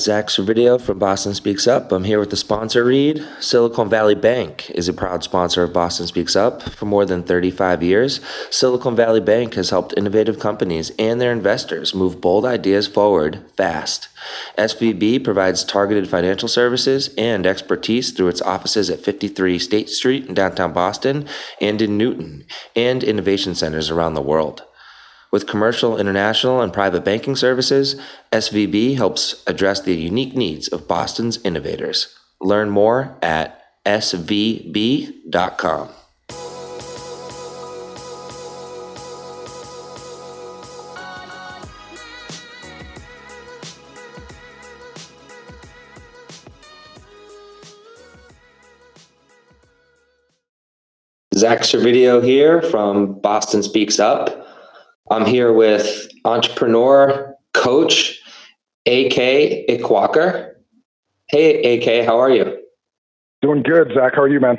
Zach Servideo from Boston Speaks Up. I'm here with the sponsor read. Silicon Valley Bank is a proud sponsor of Boston Speaks Up for more than 35 years. Silicon Valley Bank has helped innovative companies and their investors move bold ideas forward fast. SVB provides targeted financial services and expertise through its offices at 53 State Street in downtown Boston and in Newton, and innovation centers around the world. With commercial, international, and private banking services, SVB helps address the unique needs of Boston's innovators. Learn more at svb.com. Zach Servideo here from Boston Speaks Up. I'm here with entrepreneur, coach, AK Ikwuakor. Hey, AK, how are you? Doing good, Zach. How are you, man?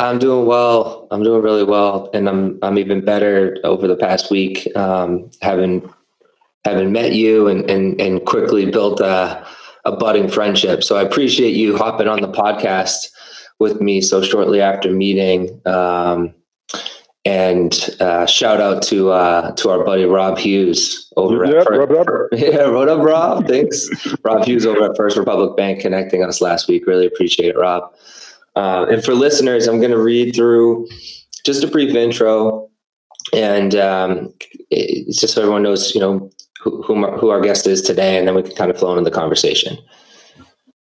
I'm doing well. I'm doing really well, and I'm I'm even better over the past week, um, having having met you and and and quickly built a a budding friendship. So I appreciate you hopping on the podcast with me so shortly after meeting. Um, and uh, shout out to uh, to our buddy Rob Hughes over yep, at First, Rob, Rob. yeah, what up, Rob? Thanks, Rob Hughes over at First Republic Bank connecting us last week. Really appreciate it, Rob. Uh, and for listeners, I'm going to read through just a brief intro, and um, it's just so everyone knows, you know, who, who, who our guest is today, and then we can kind of flow into the conversation.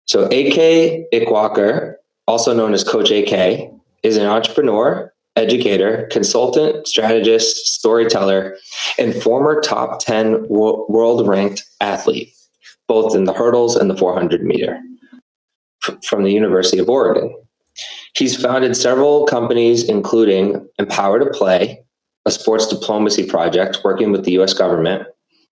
So, AK Ikwuakor, also known as Coach AK, is an entrepreneur educator, consultant, strategist, storyteller, and former top 10 world ranked athlete, both in the hurdles and the 400 meter from the University of Oregon. He's founded several companies, including Empower to Play, a sports diplomacy project working with the US government,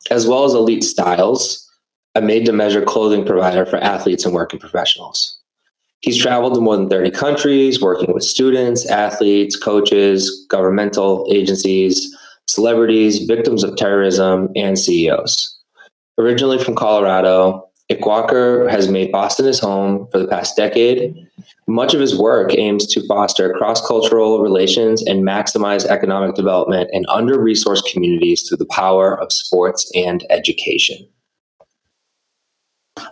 as well as Elite Styles, a made to measure clothing provider for athletes and working professionals. He's traveled to more than 30 countries, working with students, athletes, coaches, governmental agencies, celebrities, victims of terrorism, and CEOs. Originally from Colorado, Ikwuakor has made Boston his home for the past decade. Much of his work aims to foster cross cultural relations and maximize economic development in under resourced communities through the power of sports and education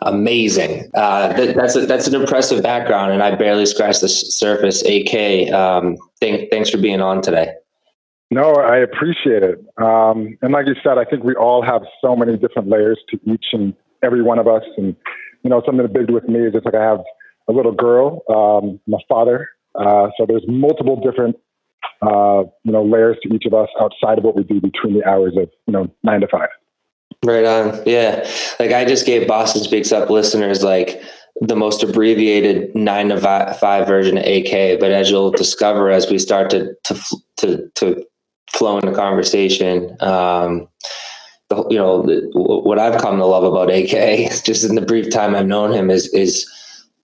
amazing. Uh, that, that's a, that's an impressive background, and I barely scratched the surface. AK, um, thank, thanks for being on today. No, I appreciate it. Um, and like you said, I think we all have so many different layers to each and every one of us. And you know, something big with me is just like I have a little girl, um, my father. Uh, so there's multiple different uh, you know layers to each of us outside of what we do between the hours of you know nine to five. Right on. Yeah. Like I just gave Boston Speaks Up listeners like the most abbreviated nine to five version of AK. But as you'll discover as we start to to to, to flow in the conversation, um, the, you know what I've come to love about AK, just in the brief time I've known him, is is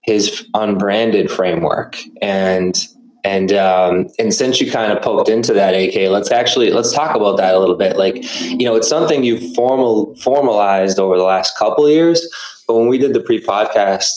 his unbranded framework and and um, and since you kind of poked into that, AK, let's actually let's talk about that a little bit. Like, you know, it's something you've formal formalized over the last couple years. But when we did the pre-podcast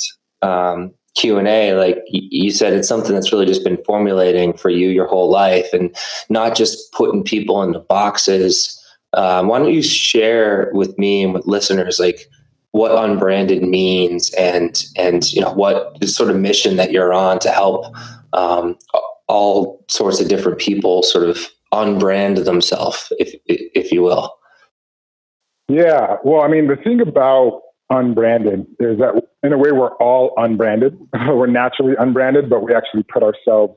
um, Q and A, like you said, it's something that's really just been formulating for you your whole life, and not just putting people into boxes. Um, why don't you share with me and with listeners, like what unbranded means, and and you know what sort of mission that you're on to help um, all sorts of different people sort of unbrand themselves, if if you will. Yeah, well, I mean, the thing about unbranded is that in a way we're all unbranded. we're naturally unbranded, but we actually put ourselves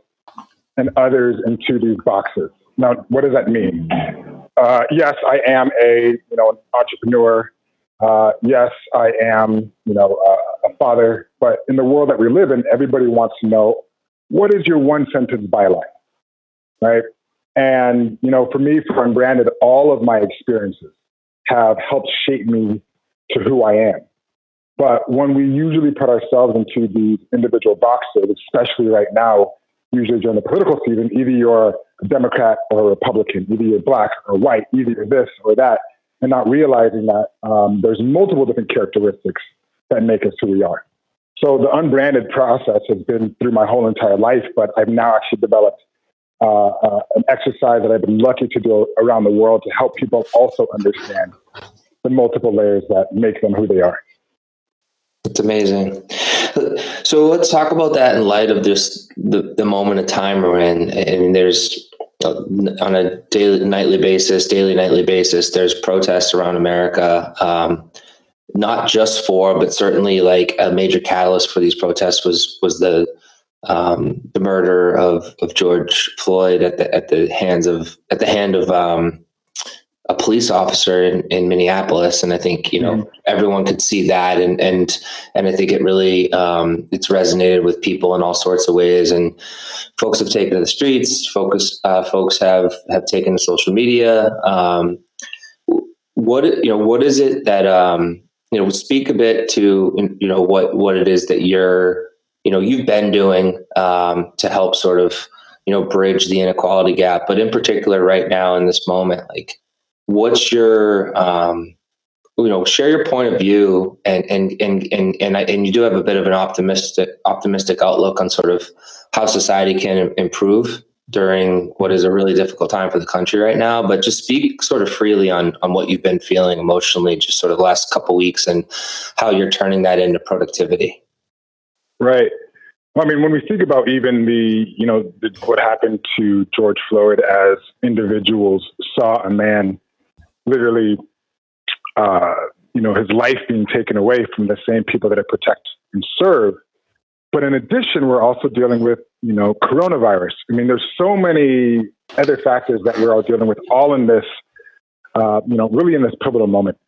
and others into these boxes. Now, what does that mean? Uh, yes, I am a you know an entrepreneur. Uh, yes, I am you know uh, a father. But in the world that we live in, everybody wants to know what is your one sentence byline? Right. And, you know, for me, for Unbranded, all of my experiences have helped shape me to who I am. But when we usually put ourselves into these individual boxes, especially right now, usually during the political season, either you're a Democrat or a Republican, either you're black or white, either you're this or that, and not realizing that um, there's multiple different characteristics that make us who we are. So the unbranded process has been through my whole entire life, but I've now actually developed uh, uh, an exercise that I've been lucky to do around the world to help people also understand the multiple layers that make them who they are. It's amazing. So let's talk about that in light of this the, the moment of time we're in. And there's uh, on a daily, nightly basis, daily, nightly basis, there's protests around America. Um, not just for, but certainly like a major catalyst for these protests was was the um, the murder of, of George Floyd at the at the hands of at the hand of um, a police officer in, in Minneapolis, and I think you know mm-hmm. everyone could see that, and and and I think it really um, it's resonated with people in all sorts of ways, and folks have taken to the streets. Focus uh, folks have have taken to social media. Um, what you know, what is it that um, you know? Speak a bit to you know what what it is that you're you know you've been doing um, to help sort of you know bridge the inequality gap but in particular right now in this moment like what's your um, you know share your point of view and and and and and, I, and you do have a bit of an optimistic optimistic outlook on sort of how society can improve during what is a really difficult time for the country right now but just speak sort of freely on on what you've been feeling emotionally just sort of the last couple weeks and how you're turning that into productivity Right. Well, I mean, when we think about even the, you know, the, what happened to George Floyd as individuals saw a man literally, uh, you know, his life being taken away from the same people that it protect and serve. But in addition, we're also dealing with, you know, coronavirus. I mean, there's so many other factors that we're all dealing with, all in this, uh, you know, really in this pivotal moment.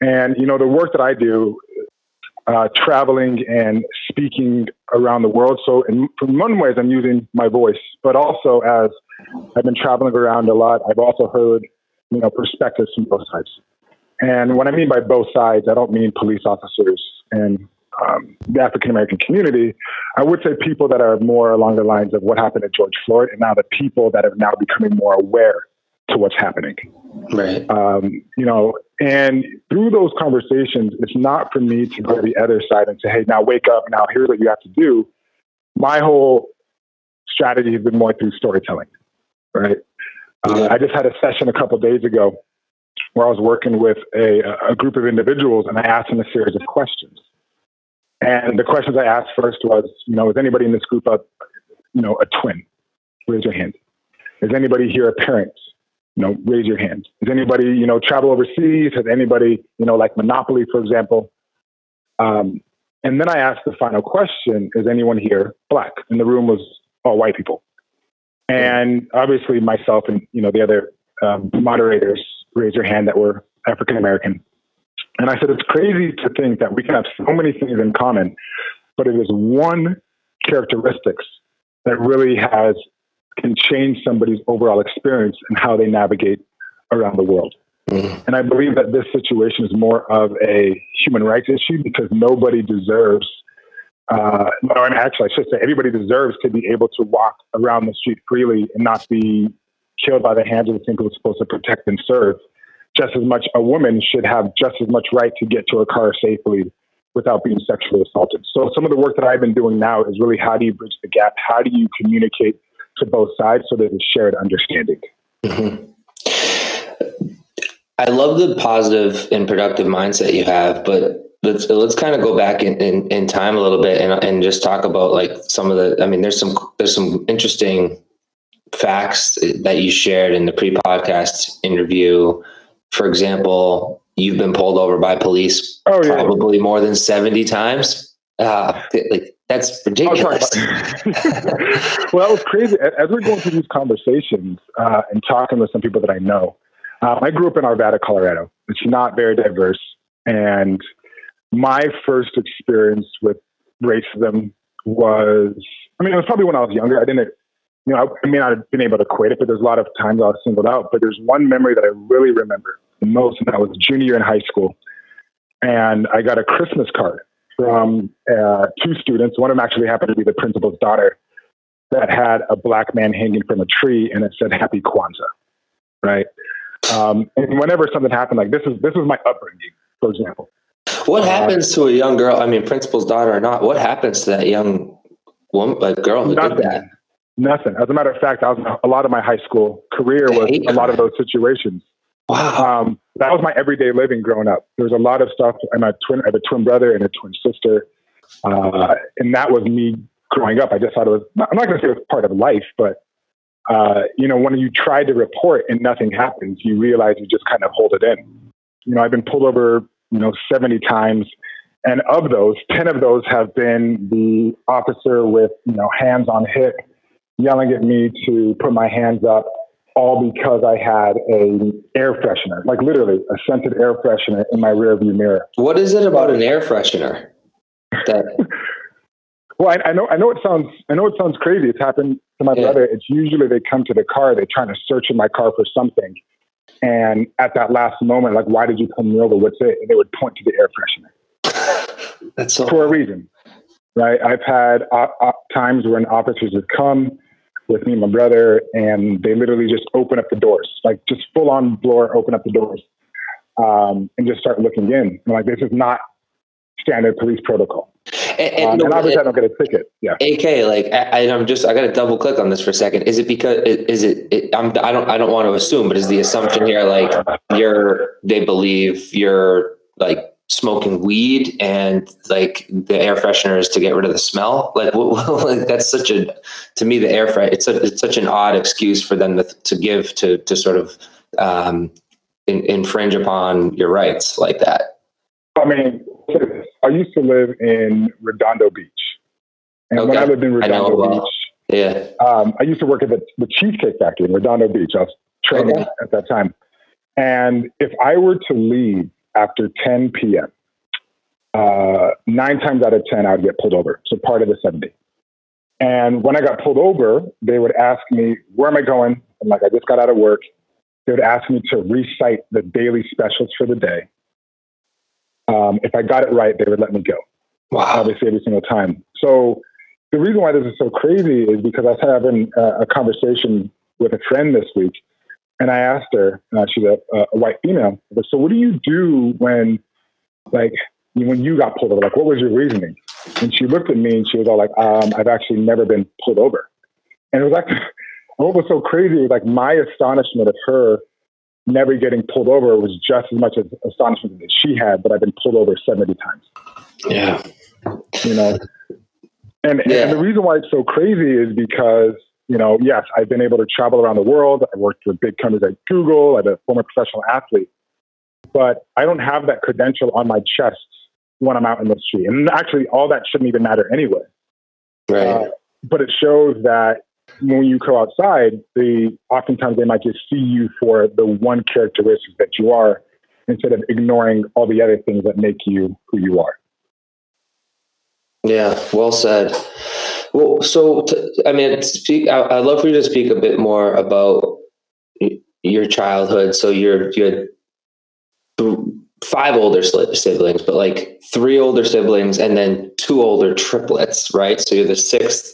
And you know, the work that I do uh, traveling and speaking around the world. So, in, in one ways, I'm using my voice, but also as I've been traveling around a lot, I've also heard, you know, perspectives from both sides. And what I mean by both sides, I don't mean police officers and um, the African American community. I would say people that are more along the lines of what happened to George Floyd, and now the people that are now becoming more aware to what's happening. Right. Um, you know, and through those conversations, it's not for me to go to the other side and say, hey, now wake up, now here's what you have to do. My whole strategy has been more through storytelling, right? Uh, I just had a session a couple days ago where I was working with a, a group of individuals and I asked them a series of questions. And the questions I asked first was, you know, is anybody in this group a, you know, a twin? Raise your hand. Is anybody here a parent? you know, raise your hand. Is anybody, you know, travel overseas? Has anybody, you know, like Monopoly, for example? Um, and then I asked the final question: Is anyone here black? And the room was all white people. And obviously, myself and you know the other um, moderators raised their hand that were African American. And I said, it's crazy to think that we can have so many things in common, but it is one characteristics that really has can change somebody's overall experience and how they navigate around the world. Mm. And I believe that this situation is more of a human rights issue because nobody deserves, uh, no, I mean, actually, I should say everybody deserves to be able to walk around the street freely and not be killed by the hands of the people who are supposed to protect and serve. Just as much, a woman should have just as much right to get to her car safely without being sexually assaulted. So, some of the work that I've been doing now is really how do you bridge the gap? How do you communicate to both sides so there's a shared understanding. Mm-hmm. I love the positive and productive mindset you have, but let's let's kind of go back in, in, in, time a little bit and, and just talk about like some of the. I mean, there's some there's some interesting facts that you shared in the pre-podcast interview. For example, you've been pulled over by police oh, yeah. probably more than seventy times. Uh, like that's ridiculous. well, it's crazy. As we're going through these conversations uh, and talking with some people that I know, um, I grew up in Arvada, Colorado. It's not very diverse. And my first experience with racism was, I mean, it was probably when I was younger. I didn't, you know, I may not have been able to equate it, but there's a lot of times I was singled out. But there's one memory that I really remember the most, and that was junior year in high school. And I got a Christmas card from uh, two students. One of them actually happened to be the principal's daughter that had a black man hanging from a tree and it said Happy Kwanzaa, right? Um, and whenever something happened like this is this was my upbringing, for example. What happens to a young girl? I mean, principal's daughter or not? What happens to that young woman, like girl who Nothing. did that? Nothing. As a matter of fact, that was a lot of my high school career was a lot of those situations. Wow. Um, that was my everyday living growing up. There was a lot of stuff. I'm a twin. I have a twin brother and a twin sister, uh, and that was me growing up. I just thought it was. I'm not going to say it was part of life, but uh, you know, when you try to report and nothing happens, you realize you just kind of hold it in. You know, I've been pulled over, you know, 70 times, and of those, 10 of those have been the officer with you know hands on hip, yelling at me to put my hands up all because I had a air freshener, like literally a scented air freshener in my rearview mirror. What is it about an air freshener? That Well, I, I know, I know it sounds, I know it sounds crazy. It's happened to my Yeah. brother. It's usually they come to the car, they're trying to search in my car for something, and at that last moment, like, why did you pull me over? What's it? And they would point to the air freshener that's so for a reason, right? I've had op- op- times when officers have come with me and my brother, and they literally just open up the doors, like just full on floor, open up the doors, um, and just start looking in. I'm like, this is not standard police protocol. and, Um, and- and obviously, I don't get a ticket. Yeah. AK, like I, I'm just, I got to double click on this for a second. Is it because is it? it I'm, I don't, I don't want to assume, but is the assumption here like you're? They believe you're like smoking weed, and like the air freshener is to get rid of the smell. Like, what, like that's such a, to me, the air freshener. It's a, it's such an odd excuse for them to, to give to to sort of um, in, infringe upon your rights like that. I mean, I used to live in Redondo Beach. And when I lived in Redondo well. Beach, Yeah. um, I used to work at the, the Cheesecake Factory in Redondo Beach. I was training Okay. at that time. And if I were to leave after 10 p.m., uh, nine times out of 10, I would get pulled over. So part of the 70. And when I got pulled over, they would ask me, Where am I going? I'm like, I just got out of work. They would ask me to recite the daily specials for the day. Um, if I got it right, they would let me go Wow. obviously every single time. So the reason why this is so crazy is because I was having a, a conversation with a friend this week, and I asked her, uh, she's a, a white female, I said, so what do you do when, like, when you got pulled over? Like, what was your reasoning? And she looked at me and she was all like, um, I've actually never been pulled over. And it was like, what was so crazy was like my astonishment of her never getting pulled over was just as much as astonishment that she had, but I've been pulled over 70 times Yeah. you know. And, Yeah. and the reason why it's so crazy is because, you know, yes, I've been able to travel around the world. I worked with big companies like Google. I'm a former professional athlete, but I don't have that credential on my chest when I'm out in the street. And actually, all that shouldn't even matter anyway. Right. Uh, but it shows that when you go outside, the oftentimes they might just see you for the one characteristic that you are, instead of ignoring all the other things that make you who you are. Yeah, well said. Well, so to, I mean, speak. I, I'd love for you to speak a bit more about your childhood. So you're you had th- five older siblings, but like three older siblings and then two older triplets, right? So you're the sixth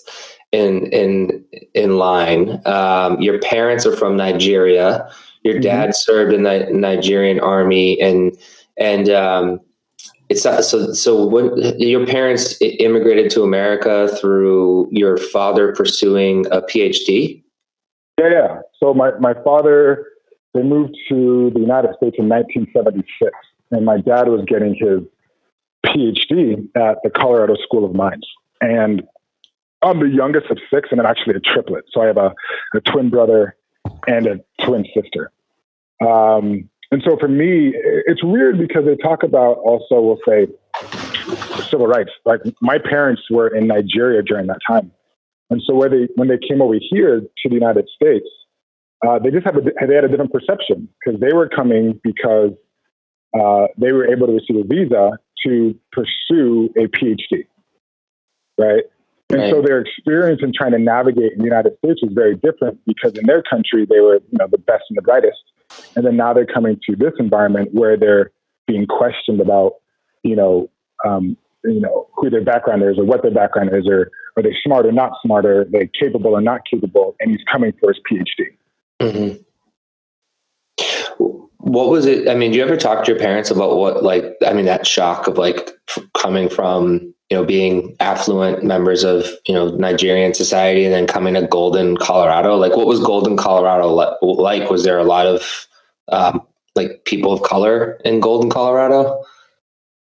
in in in line. Um, your parents are from Nigeria. Your Mhm. dad served in the Nigerian army, and and um, it's not, so so when your parents immigrated to America through your father pursuing a PhD. Yeah, yeah. So my, my father, they moved to the United States in 1976, and my dad was getting his PhD at the Colorado School of Mines. And I'm the youngest of six, and I'm actually a triplet. So I have a, a twin brother and a twin sister. Um, and so for me, it's weird because they talk about also, we'll say, civil rights. Like my parents were in Nigeria during that time. And so when they when they came over here to the United States, uh, they just have a, they had a different perception because they were coming because uh, they were able to receive a visa to pursue a PhD, right? And so their experience in trying to navigate in the United States was very different because in their country they were you know the best and the brightest, and then now they're coming to this environment where they're being questioned about you know um, you know who their background is or what their background is or are they smart or not smart or are they capable or not capable and he's coming for his phd Mhm. what was it? I mean, do you ever talk to your parents about what, like, I mean, that shock of like coming from, you know, being affluent members of, you know, Nigerian society and then coming to Golden, Colorado? Like, what was Golden, Colorado like? Was there a lot of, um, like, people of color in Golden, Colorado?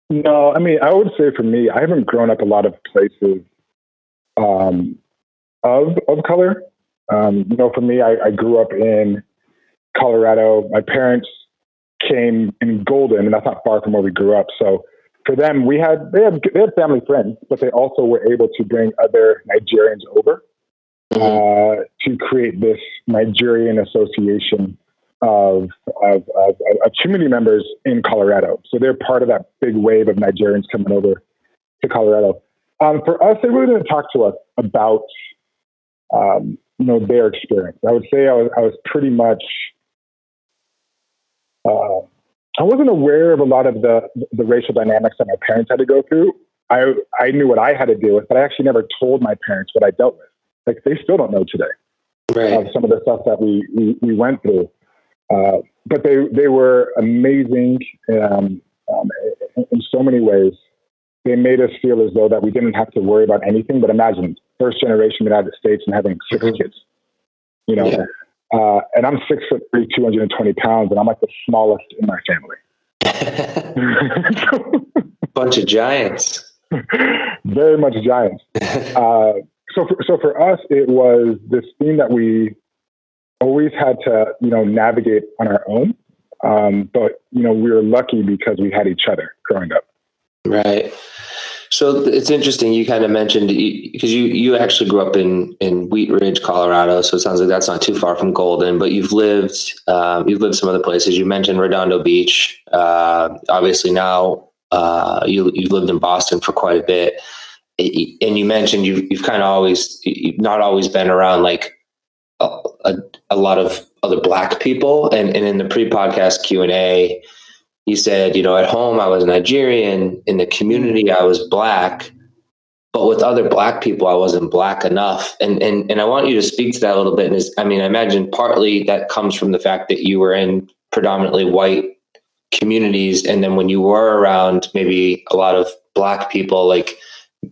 No, I mean, I would say for me, I haven't grown up a lot of places um, of of color. Um, you know, for me, I, I grew up in Colorado. My parents came in Golden, and that's not far from where we grew up. So for them, we had they had they had family friends, but they also were able to bring other Nigerians over mm-hmm. uh, to create this Nigerian association of, of, of, of community members in Colorado. So they're part of that big wave of Nigerians coming over to Colorado. Um, for us, they really didn't talk to us about um, you know their experience. I would say I was I was pretty much uh, I wasn't aware of a lot of the the racial dynamics that my parents had to go through. I I knew what I had to deal with, but I actually never told my parents what I dealt with. Like they still don't know today right. of some of the stuff that we we, we went through. Uh, but they they were amazing um, um, in, in so many ways. They made us feel as though that we didn't have to worry about anything. But imagine first generation United States and having 6 mm-hmm. kids. You know, yeah. Uh, and I'm six foot three, 220 pounds, and I'm like the smallest in my family. Bunch of giants. Very much giants. Uh, so, for, so for us, it was this thing that we always had to, you know, navigate on our own. Um, but you know, we were lucky because we had each other growing up. Right. So it's interesting. You kind of mentioned because you you actually grew up in in Wheat Ridge, Colorado. So it sounds like that's not too far from Golden. But you've lived um, you've lived some other places. You mentioned Redondo Beach. Uh, obviously now uh, you you've lived in Boston for quite a bit. And you mentioned you've you've kind of always you've not always been around like a, a, a lot of other black people. And and in the pre podcast Q and A he said, you know, at home I was Nigerian, in the community I was black, but with other black people I wasn't black enough. And and and I want you to speak to that a little bit. And I mean, I imagine partly that comes from the fact that you were in predominantly white communities, and then when you were around maybe a lot of black people, like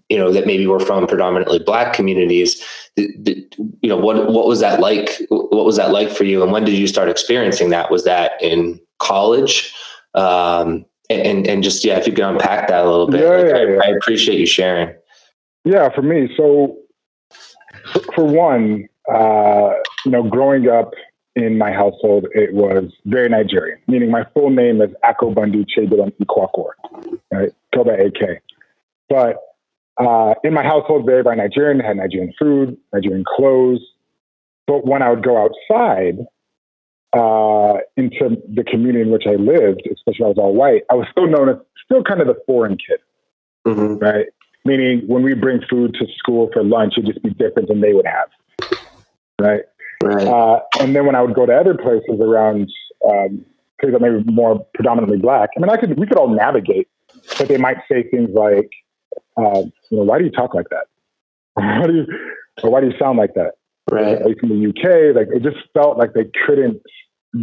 you know that maybe were from predominantly black communities the, the, you know what what was that like? What was that like for you? And when did you start experiencing that? Was that in college um, and and just yeah, if you could unpack that a little bit, yeah, like, yeah, I, yeah. I, appreciate you sharing. Yeah, for me, so for, for one, uh, you know, growing up in my household, it was very Nigerian, meaning my full name is Akobundu Chedulon Ikwuakor, right? Toba AK. But uh, in my household, very, very Nigerian, had Nigerian food, Nigerian clothes. But when I would go outside, uh, into the community in which I lived, especially when I was all white, I was still known as still kind of the foreign kid, mm-hmm. right? Meaning when we bring food to school for lunch, it'd just be different than they would have, right? right. Uh, and then when I would go to other places around um, places that maybe more predominantly black, I mean, I could we could all navigate, but they might say things like, uh, you know, why do you talk like that? why do you, or why do you sound like that? Right. Like from the UK, like it just felt like they couldn't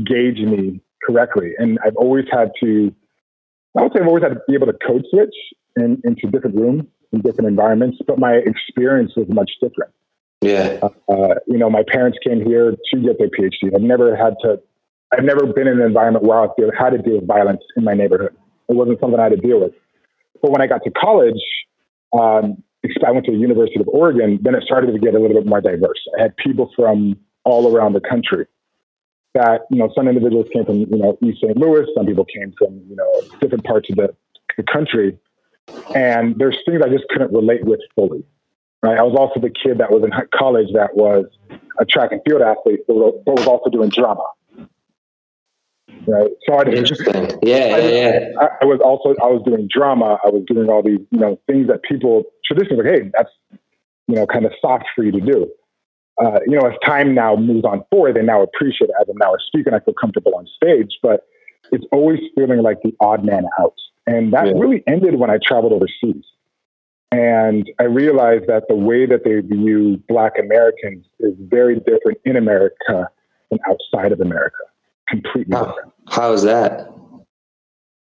gauge me correctly. And I've always had to, I would say I've always had to be able to code switch in, into different rooms in different environments, but my experience was much different. Yeah. Uh, you know, my parents came here to get their PhD. I've never had to, I've never been in an environment where I had to deal with violence in my neighborhood. It wasn't something I had to deal with. But when I got to college, um, I went to the University of Oregon, then it started to get a little bit more diverse. I had people from all around the country that, you know, some individuals came from, you know, East St. Louis, some people came from, you know, different parts of the, the country. And there's things I just couldn't relate with fully. Right. I was also the kid that was in college that was a track and field athlete, but was also doing drama. Right. So I interesting. Yeah, I, yeah, yeah. I, I, was also I was doing drama. I was doing all these you know things that people traditionally like, hey, that's you know kind of soft for you to do uh, you know, as time now moves on forward, they now appreciate it as I'm now a speaker and I feel comfortable on stage. But it's always feeling like the odd man out. And that yeah. really ended when I traveled overseas. And I realized that the way that they view Black Americans is very different in America than outside of America. completely how. How is that?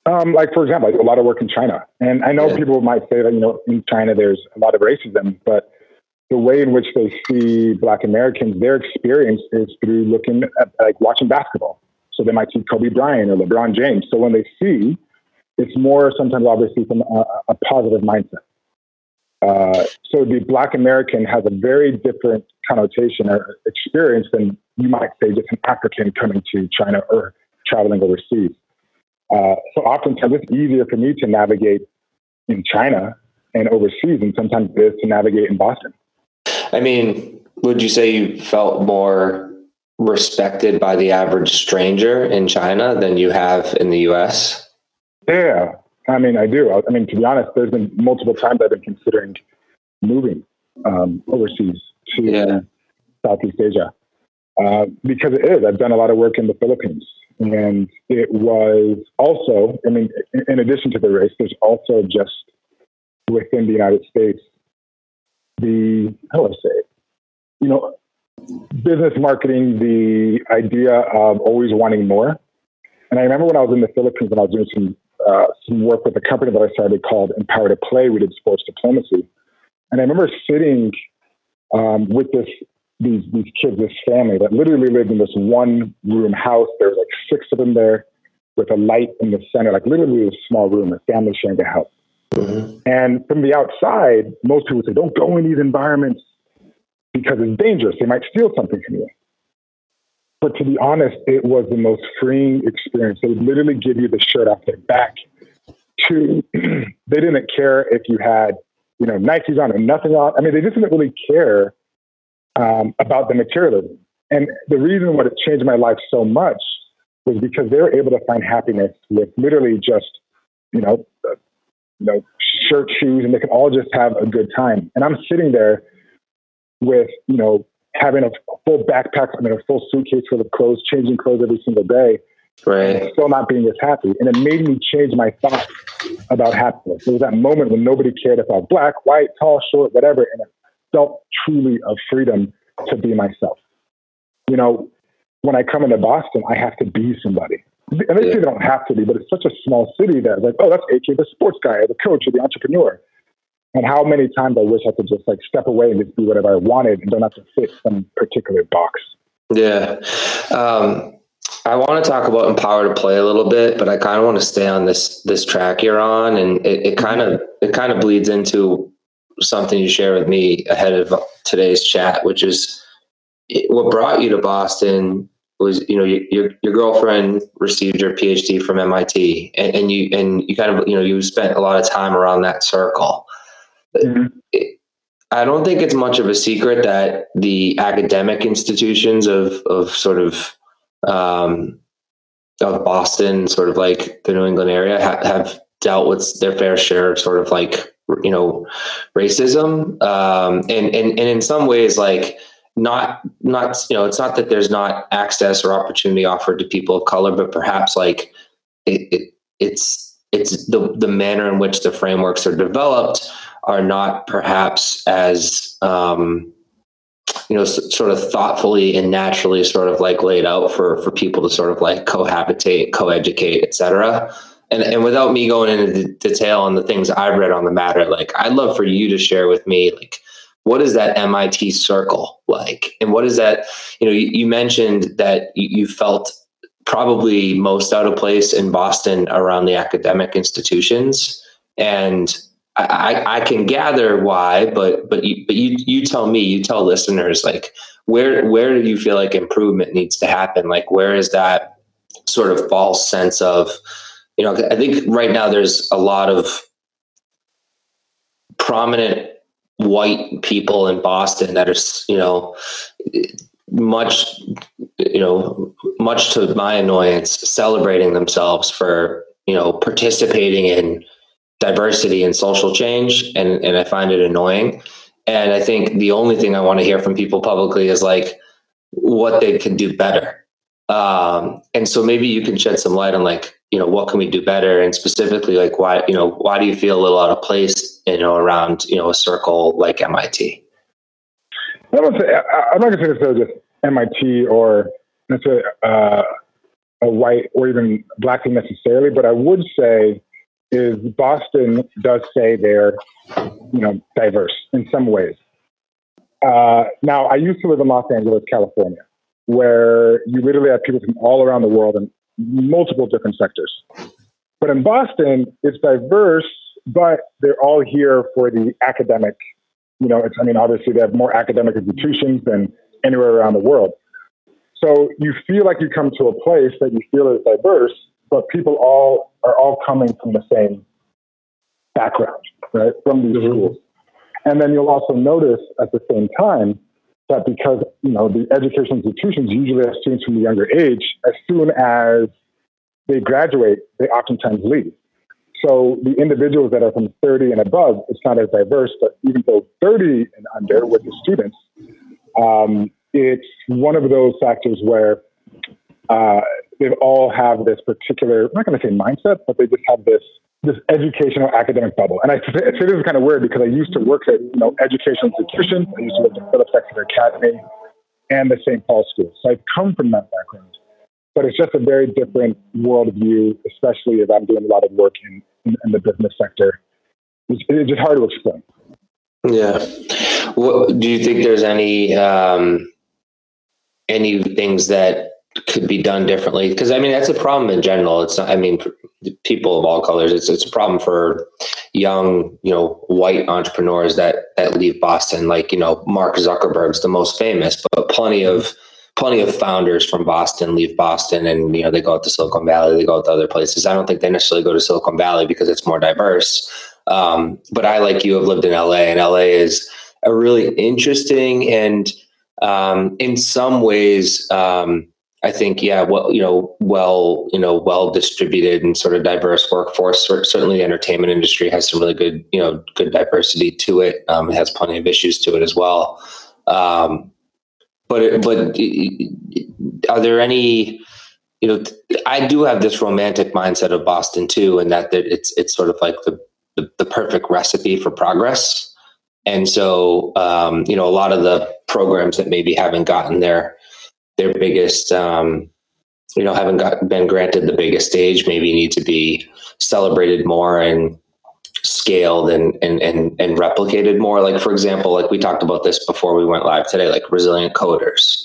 Um, like for example, I do a lot of work in China, and I know yeah. people might say that you know in China there's a lot of racism, but the way in which they see Black Americans, their experience is through looking at like watching basketball. So they might see Kobe Bryant or LeBron James. So when they see, it's more sometimes obviously from a, a positive mindset. Uh, so the Black American has a very different connotation or experience than you might say just an African coming to China or traveling overseas. Uh, so oftentimes it's easier for me to navigate in China and overseas, and sometimes it is to navigate in Boston. I mean, would you say you felt more respected by the average stranger in China than you have in the US? Yeah, I mean, I do. I mean, to be honest, there's been multiple times I've been considering moving um, overseas to yeah. Southeast Asia uh, because it is. I've done a lot of work in the Philippines, and it was also. I mean, in addition to the race, there's also just within the United States the how do I say it? You know, business marketing, the idea of always wanting more. And I remember when I was in the Philippines and I was doing some uh, some work with a company that I started called Empower to Play. We did sports diplomacy, and I remember sitting um, with this these these kids, this family that literally lived in this one room house. There was like six of them there, with a light in the center, like literally a small room, a family sharing a house. Mm-hmm. And from the outside, most people say, "Don't go in these environments because it's dangerous. They might steal something from you." But to be honest, it was the most freeing experience. They would literally give you the shirt off their back. To they didn't care if you had, you know, Nikes on or nothing on. I mean, they just didn't really care um, about the materialism. And the reason why it changed my life so much was because they were able to find happiness with literally just, you know, uh, you know, shirt, shoes, and they could all just have a good time. And I'm sitting there with, you know, having a full backpack, I mean, a full suitcase full of clothes, changing clothes every single day, right? Still not being as happy, and it made me change my thoughts about happiness. It was that moment when nobody cared if I was black, white, tall, short, whatever, and it felt truly of freedom to be myself. You know, when I come into Boston, I have to be somebody. And they say they don't have to be, but it's such a small city that like, oh, that's AK, the sports guy, or the coach, or the entrepreneur. And how many times I wish I could just like step away and just do whatever I wanted and don't have to fit some particular box. Yeah. Um, I want to talk about empower to play a little bit, but I kind of want to stay on this this track you're on, and it, it kind of it kind of bleeds into something you share with me ahead of today's chat, which is what brought you to Boston was you know your your girlfriend received your PhD from MIT, and, and you and you kind of you know you spent a lot of time around that circle. Mm-hmm. I don't think it's much of a secret that the academic institutions of of sort of um, of Boston, sort of like the New England area, ha- have dealt with their fair share of sort of like you know racism, um, and and and in some ways like not not you know it's not that there's not access or opportunity offered to people of color, but perhaps like it, it it's it's the the manner in which the frameworks are developed are not perhaps as um, you know s- sort of thoughtfully and naturally sort of like laid out for for people to sort of like cohabitate co-educate etc and and without me going into detail on the things i've read on the matter like i'd love for you to share with me like what is that mit circle like and what is that you know you, you mentioned that you, you felt probably most out of place in boston around the academic institutions and I, I can gather why, but but you, but you you tell me, you tell listeners like where where do you feel like improvement needs to happen? Like where is that sort of false sense of you know? I think right now there's a lot of prominent white people in Boston that are you know much you know much to my annoyance celebrating themselves for you know participating in diversity and social change, and and I find it annoying. And I think the only thing I want to hear from people publicly is like what they can do better. Um, and so maybe you can shed some light on like you know what can we do better, and specifically like why you know why do you feel a little out of place you know around you know a circle like MIT. I'm not going to say necessarily just MIT or necessarily uh, a white or even black thing necessarily, but I would say is Boston does say they're, you know, diverse in some ways. Uh, now, I used to live in Los Angeles, California, where you literally have people from all around the world in multiple different sectors. But in Boston, it's diverse, but they're all here for the academic. You know, it's, I mean, obviously they have more academic institutions than anywhere around the world. So you feel like you come to a place that you feel is diverse, but people all are all coming from the same background, right? From these mm-hmm. schools. And then you'll also notice at the same time that because you know the education institutions usually have students from a younger age, as soon as they graduate, they oftentimes leave. So the individuals that are from 30 and above, it's not as diverse, but even though 30 and under with the students, um, it's one of those factors where uh, they all have this particular, I'm not going to say mindset, but they just have this this educational academic bubble. And I say this is kind of weird because I used to work at you know educational institutions. I used to work at the Phillips Exeter Academy and the St. Paul School. So I've come from that background. But it's just a very different worldview, especially if I'm doing a lot of work in, in, in the business sector. It's, it's, just hard to explain. Yeah. What, do you think there's any um, any things that could be done differently. Because i mean that's a problem in general. It's not, i mean people of all colors it's it's a problem for young you know white entrepreneurs that that leave boston. Like you know mark zuckerberg's the most famous but plenty of plenty of founders from boston leave boston and you know they go out to silicon valley they go out to other places. I don't think they necessarily go to silicon valley because it's more diverse. Um, but i like you have lived in la and la is a really interesting and um, in some ways um, I think, yeah, well, you know, well, you know, well distributed and sort of diverse workforce. Certainly, the entertainment industry has some really good, you know, good diversity to it. Um, it has plenty of issues to it as well. Um, but but are there any? You know, I do have this romantic mindset of Boston too, and that it's it's sort of like the the, the perfect recipe for progress. And so, um, you know, a lot of the programs that maybe haven't gotten there their biggest, um, you know, haven't got, been granted the biggest stage, maybe need to be celebrated more and scaled and, and, and, and replicated more. Like, for example, like we talked about this before we went live today, like resilient coders,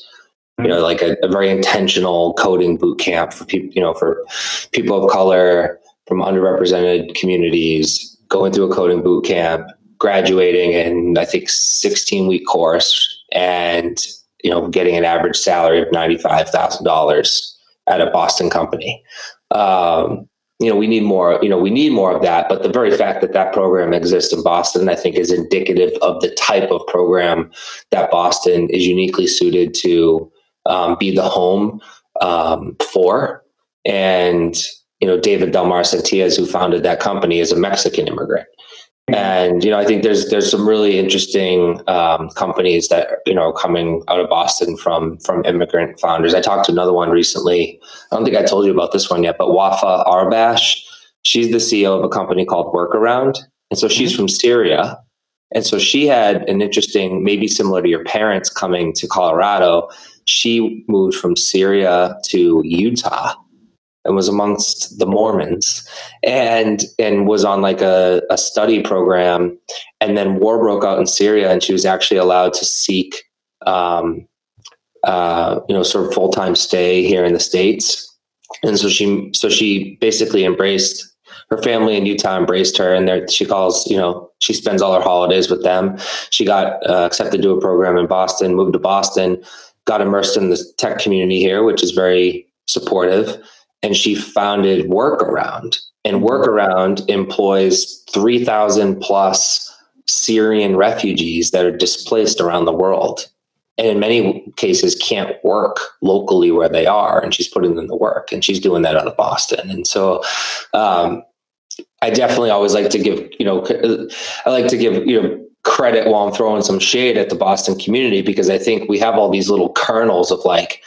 you know, like a, a very intentional coding boot camp for people, you know, for people of color from underrepresented communities going through a coding boot camp, graduating in, I think, 16 week course and you know, getting an average salary of $95,000 at a Boston company. Um, you know, we need more, you know, we need more of that. But the very fact that that program exists in Boston, I think is indicative of the type of program that Boston is uniquely suited to um, be the home um, for. And, you know, David Del Mar Centillas, who founded that company, is a Mexican immigrant. And you know, I think there's there's some really interesting um, companies that you know coming out of Boston from from immigrant founders. I talked to another one recently. I don't think I told you about this one yet, but Wafa Arbash. She's the CEO of a company called Workaround, and so she's mm-hmm. from Syria. And so she had an interesting, maybe similar to your parents coming to Colorado. She moved from Syria to Utah and was amongst the Mormons and and was on like a, a study program. And then war broke out in Syria and she was actually allowed to seek um, uh, you know sort of full-time stay here in the states. And so she so she basically embraced her family in Utah embraced her and she calls you know she spends all her holidays with them. She got uh, accepted to a program in Boston moved to Boston got immersed in the tech community here which is very supportive and she founded Workaround. And Workaround employs 3,000 plus Syrian refugees that are displaced around the world. And in many cases, can't work locally where they are. And she's putting them to work. And she's doing that out of Boston. And so um, I definitely always like to give, you know, I like to give, you know, credit while I'm throwing some shade at the Boston community because I think we have all these little kernels of like,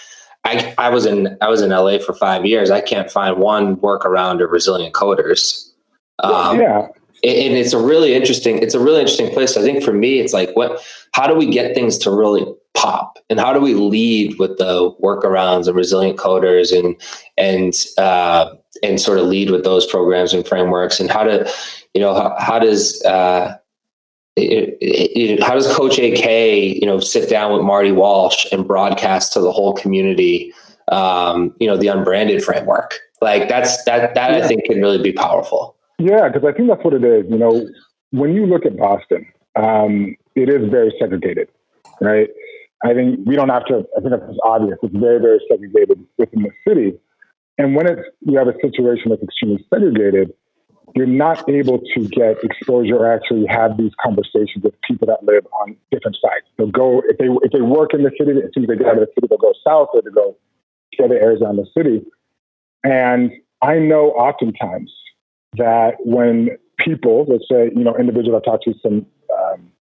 I, I was in I was in LA for five years. I can't find one workaround or resilient coders. Um, yeah, and it's a really interesting it's a really interesting place. I think for me, it's like what how do we get things to really pop and how do we lead with the workarounds and resilient coders and and uh, and sort of lead with those programs and frameworks and how to you know how, how does uh, it, it, how does coach ak you know sit down with marty walsh and broadcast to the whole community um, you know the unbranded framework like that's that that yeah. i think can really be powerful yeah because i think that's what it is you know when you look at boston um, it is very segregated right I think we don't have to, I think that's obvious. It's very, very segregated within the city. And when it's, you have a situation that's extremely segregated, you're not able to get exposure or actually have these conversations with people that live on different sides. They'll go, if they, if they work in the city, as soon as they get out of the city, they'll go south or they'll go to other areas around the city. And I know oftentimes that when people, let's say, you know, individuals I talk to some um,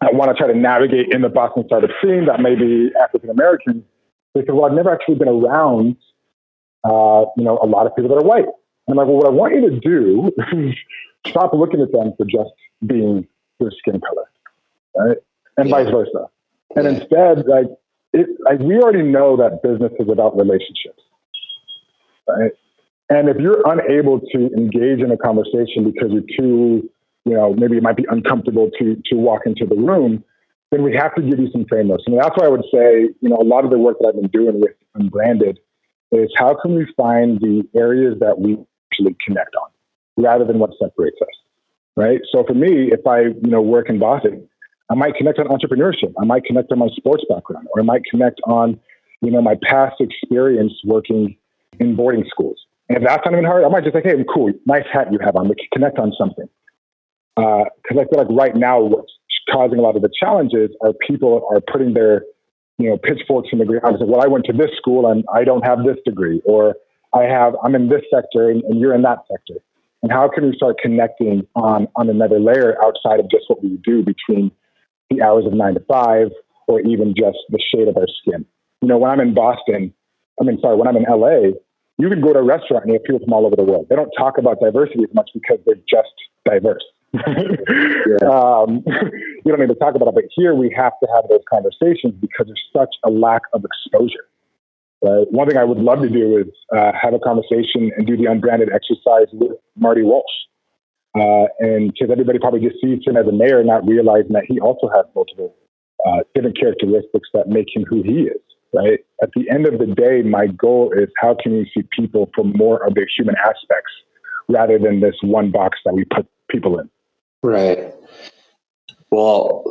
I want to try to navigate in the Boston startup scene that may be African American, they say, well, I've never actually been around, uh, you know, a lot of people that are white. And I'm like, well, what I want you to do is stop looking at them for just being their skin color, right? And yeah. vice versa. And yeah. instead, like, it, like, we already know that business is about relationships, right? And if you're unable to engage in a conversation because you're too you know, maybe it might be uncomfortable to to walk into the room, then we have to give you some frameworks. And that's why I would say, you know, a lot of the work that I've been doing with Unbranded is how can we find the areas that we actually connect on rather than what separates us, right? So for me, if I, you know, work in Boston, I might connect on entrepreneurship. I might connect on my sports background, or I might connect on, you know, my past experience working in boarding schools. And if that's not even hard, I might just like, hey, cool, nice hat you have on. We connect on something because uh, I feel like right now what's causing a lot of the challenges are people are putting their you know pitchforks in the ground well, I went to this school and I don't have this degree, or I have I'm in this sector and, and you're in that sector. And how can we start connecting on on another layer outside of just what we do between the hours of nine to five, or even just the shade of our skin? You know, when I'm in Boston, I mean, sorry, when I'm in LA, you can go to a restaurant and you have people from all over the world. They don't talk about diversity as much because they're just diverse yeah. um, you don't need to talk about it, but here we have to have those conversations because there's such a lack of exposure. Right? One thing I would love to do is uh, have a conversation and do the unbranded exercise with Marty Walsh. Uh, and because everybody probably just sees him as a mayor, not realizing that he also has multiple uh, different characteristics that make him who he is. Right. At the end of the day, my goal is how can we see people from more of their human aspects rather than this one box that we put people in. Right. Well,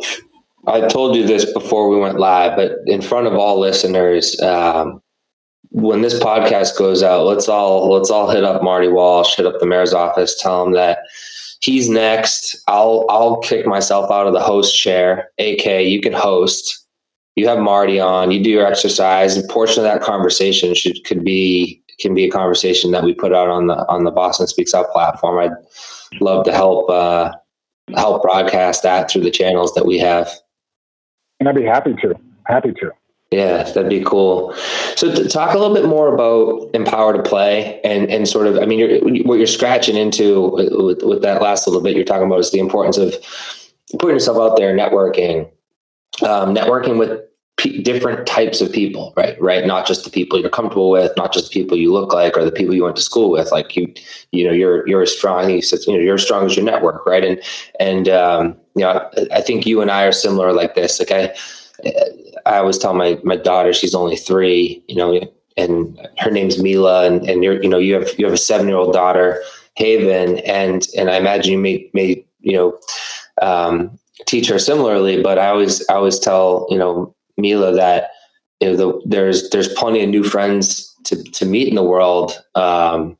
I told you this before we went live, but in front of all listeners, um, when this podcast goes out, let's all let's all hit up Marty Walsh, hit up the mayor's office, tell him that he's next. I'll I'll kick myself out of the host chair. AK, you can host. You have Marty on. You do your exercise, A portion of that conversation should could be can be a conversation that we put out on the on the Boston Speaks Out platform. I'd love to help uh, help broadcast that through the channels that we have. And I'd be happy to. Happy to. Yeah, that'd be cool. So, talk a little bit more about Empower to Play and and sort of, I mean, you're, what you're scratching into with, with that last little bit you're talking about is the importance of putting yourself out there, networking, um, networking with p- different types of people, right? Right, not just the people you're comfortable with, not just the people you look like, or the people you went to school with. Like you, you know, you're you're as strong. You said, you know, you're as strong as your network, right? And and um, you know, I think you and I are similar like this. Like I, I always tell my my daughter, she's only three, you know, and her name's Mila, and and you're, you know, you have you have a seven year old daughter, Haven, and and I imagine you may may you know. Um, teach her similarly but i always i always tell you know Mila that you know the, there's there's plenty of new friends to to meet in the world, um,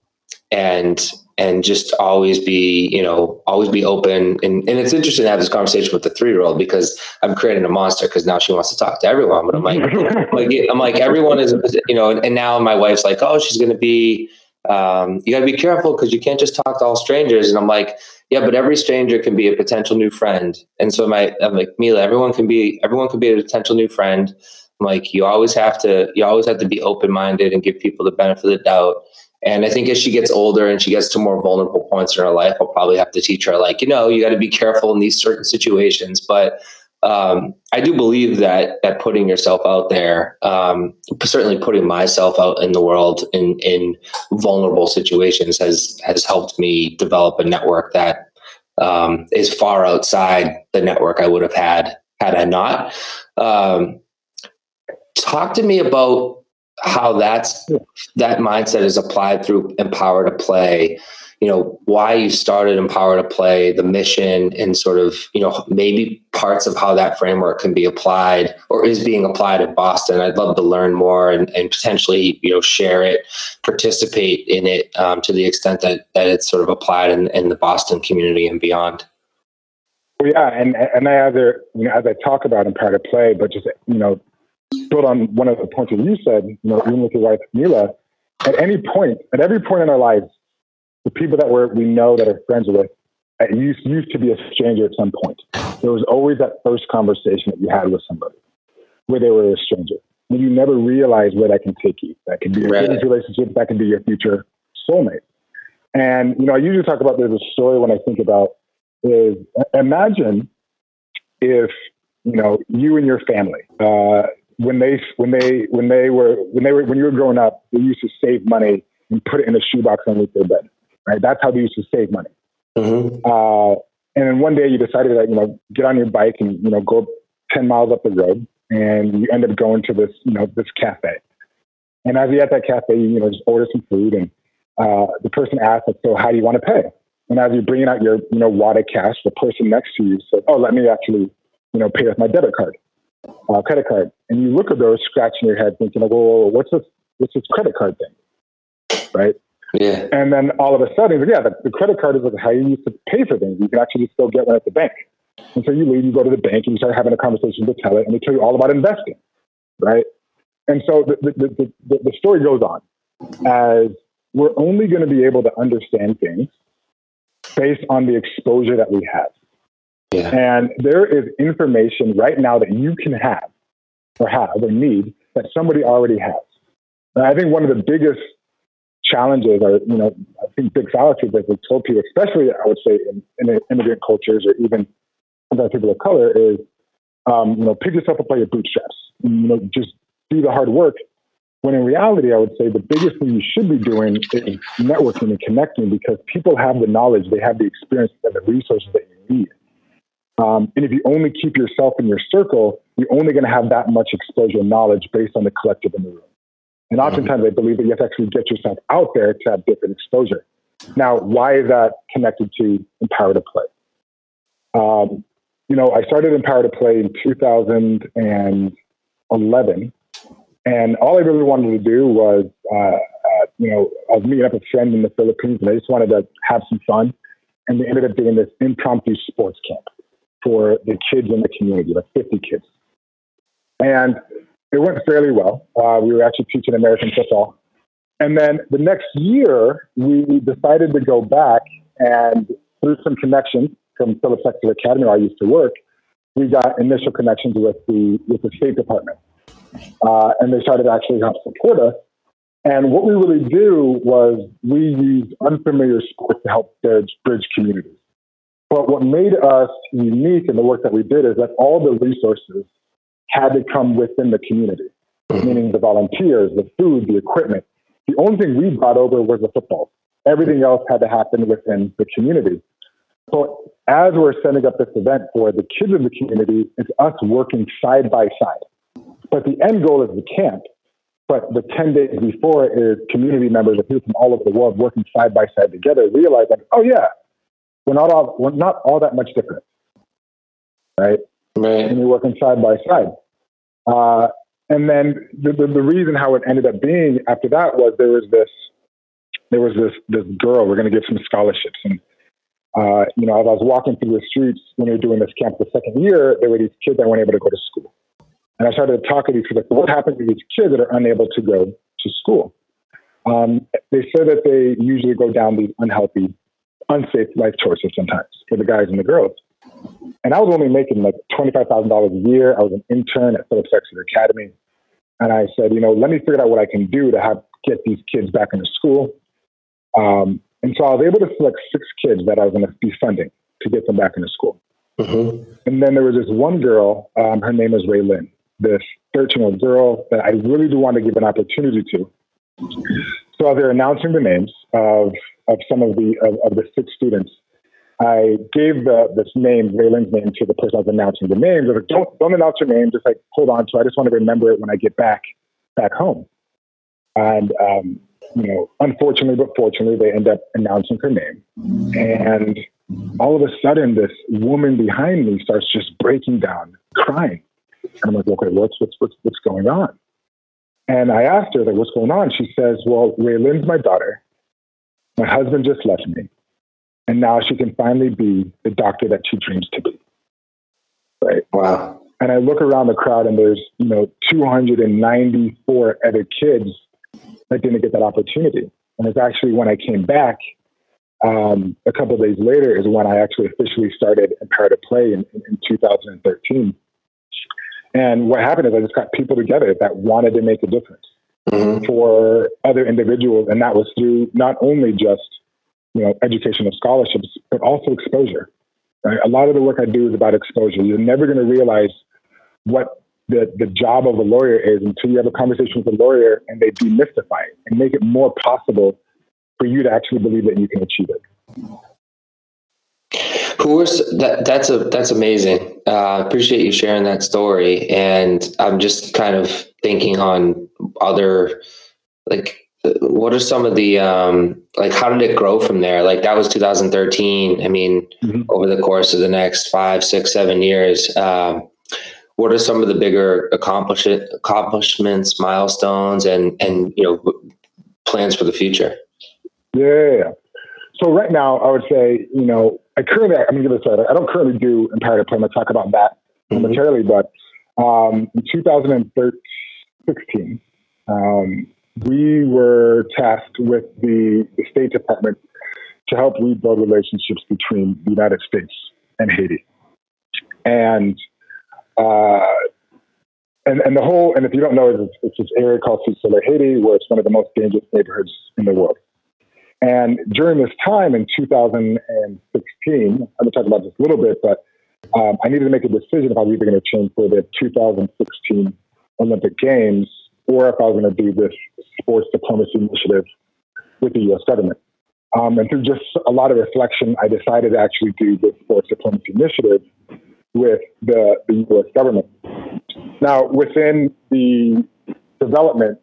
and and just always be you know always be open and, and it's interesting to have this conversation with the three year old because I'm creating a monster because now she wants to talk to everyone, but I'm like like I'm like everyone is you know and, and now my wife's like oh she's gonna be um, you got to be careful because you can't just talk to all strangers. And I'm like, yeah, but every stranger can be a potential new friend. And so my, I'm like, Mila, everyone can be, everyone can be a potential new friend. I'm like, you always have to, you always have to be open minded and give people the benefit of the doubt. And I think as she gets older and she gets to more vulnerable points in her life, I'll probably have to teach her, like, you know, you got to be careful in these certain situations. But um, I do believe that that putting yourself out there, um, certainly putting myself out in the world in in vulnerable situations, has has helped me develop a network that um, is far outside the network I would have had had I not. Um, talk to me about how that's that mindset is applied through Empower to Play. You know why you started empower to play the mission and sort of you know maybe parts of how that framework can be applied or is being applied at boston. I'd love to learn more and, and potentially you know share it participate in it um, to the extent that that it's sort of applied in, in the boston community and beyond. Well, yeah and and i either you know as i talk about empower to play but just you know build on one of the points that you said you know even with your wife mila at any point at every point in our lives the people that we're, we know that are friends with it used, used to be a stranger at some point. There was always that first conversation that you had with somebody where they were a stranger. And you never realize where that can take you. That can be your right. business relationship, that can be your future soulmate. And, you know, I usually talk about there's a story when I think about is imagine if, you know, you and your family, uh, when they when they when they were when they were when you were growing up, they used to save money and put it in a shoebox underneath their bed right? That's how they used to save money. Mm-hmm. Uh, and then one day you decided that, you know, get on your bike and, you know, go 10 miles up the road and you end up going to this, you know, this cafe. And as you're at that cafe, you, you know, just order some food and uh, the person asks, like, so how do you want to pay? And as you're bringing out your, you know, wad of cash, the person next to you says, oh, let me actually, you know, pay with my debit card, uh, credit card. And you look at those, scratching your head, thinking, like, well, what's this, what's this credit card thing? Right? Yeah. And then all of a sudden, yeah, the, the credit card is like how you used to pay for things. You can actually still get one at the bank. And so you leave, you go to the bank, and you start having a conversation with teller, and they tell you all about investing, right? And so the, the, the, the story goes on as we're only going to be able to understand things based on the exposure that we have. Yeah. And there is information right now that you can have or have or need that somebody already has. And I think one of the biggest challenges are, you know, I think big fallacies that we've told people, especially I would say in, in immigrant cultures or even sometimes people of color, is, um, you know, pick yourself up by your bootstraps. And, you know, just do the hard work. When in reality, I would say the biggest thing you should be doing is networking and connecting because people have the knowledge, they have the experience and the resources that you need. Um, and if you only keep yourself in your circle, you're only going to have that much exposure and knowledge based on the collective in the room. And mm-hmm. oftentimes I believe that you have to actually get yourself out there to have different exposure. Now, why is that connected to Empower to Play? Um, you know, I started Empower to Play in 2011, and all I really wanted to do was, uh, uh, you know, I was meeting up with a friend in the Philippines, and I just wanted to have some fun. And we ended up doing this impromptu sports camp for the kids in the community, like 50 kids. And it went fairly well. Uh, we were actually teaching American football. And then the next year, we decided to go back and through some connections from Phillips Exeter Academy, where I used to work, we got initial connections with the with the State Department, uh, and they started to actually help support us. And what we really do was we use unfamiliar sports to help bridge, bridge communities. But what made us unique in the work that we did is that all the resources had to come within the community, mm-hmm. meaning the volunteers, the food, the equipment. The only thing we brought over was the football. Everything else had to happen within the community. So as we're setting up this event for the kids in the community, it's us working side by side. But the end goal is the camp. But the 10 days before is community members of people from all over the world working side by side together, realizing, oh yeah, we're not all we're not all that much different. Right? Right. And we're working side by side. Uh, and then the, the, the, reason how it ended up being after that was there was this there was this this girl we're going to give some scholarships and uh, you know as I was walking through the streets when we were doing this camp the second year there were these kids that weren't able to go to school and I started to talk to these kids like what happens to these kids that are unable to go to school um, they said that they usually go down these unhealthy unsafe life choices sometimes for the guys and the girls and I was only making like $25,000 a year. I was an intern at Phillips Exeter Academy. And I said, you know, let me figure out what I can do to have get these kids back into school. Um, and so I was able to select six kids that I was going to be funding to get them back into school. Mm-hmm. And then there was this one girl, um, her name is Raylin, this 13 year old girl that I really do want to give an opportunity to. So they're announcing the names of, of some of the of, of the six students. I gave the this name, Raylin's name, to the person I was announcing the names. I was like, don't don't announce your name, just like hold on to. I just want to remember it when I get back back home. And um, you know, unfortunately but fortunately, they end up announcing her name. And all of a sudden, this woman behind me starts just breaking down, crying. And I'm like, okay, what's what's what's what's going on? And I asked her, like, what's going on? She says, well, Raylin's my daughter. My husband just left me. And now she can finally be the doctor that she dreams to be. Right. Wow. And I look around the crowd and there's, you know, 294 other kids that didn't get that opportunity. And it's actually when I came back um, a couple of days later is when I actually officially started Empower to Play in, in, in 2013. And what happened is I just got people together that wanted to make a difference mm-hmm. for other individuals. And that was through not only just, you know, educational scholarships, but also exposure. Right? A lot of the work I do is about exposure. You're never going to realize what the, the job of a lawyer is until you have a conversation with a lawyer and they demystify it and make it more possible for you to actually believe that you can achieve it. Who was that? That's a that's amazing. Uh, appreciate you sharing that story, and I'm just kind of thinking on other like what are some of the um like how did it grow from there like that was 2013 i mean mm-hmm. over the course of the next five six seven years um what are some of the bigger accomplish- accomplishments milestones and and you know plans for the future yeah so right now i would say you know I currently, I'm to give it a start. I don't currently do Imperative going to talk about that mm-hmm. momentarily, but um, in 2016, um, we were tasked with the, the State Department to help rebuild relationships between the United States and Haiti. And uh, and, and the whole, and if you don't know, it's, it's this area called Soleil, Haiti, where it's one of the most dangerous neighborhoods in the world. And during this time in 2016, I'm going to talk about this a little bit, but um, I needed to make a decision if I was either going to train for the 2016 Olympic Games or if I was going to do this sports diplomacy initiative with the U.S. government. Um, and through just a lot of reflection, I decided to actually do this sports diplomacy initiative with the, the U.S. government. Now, within the development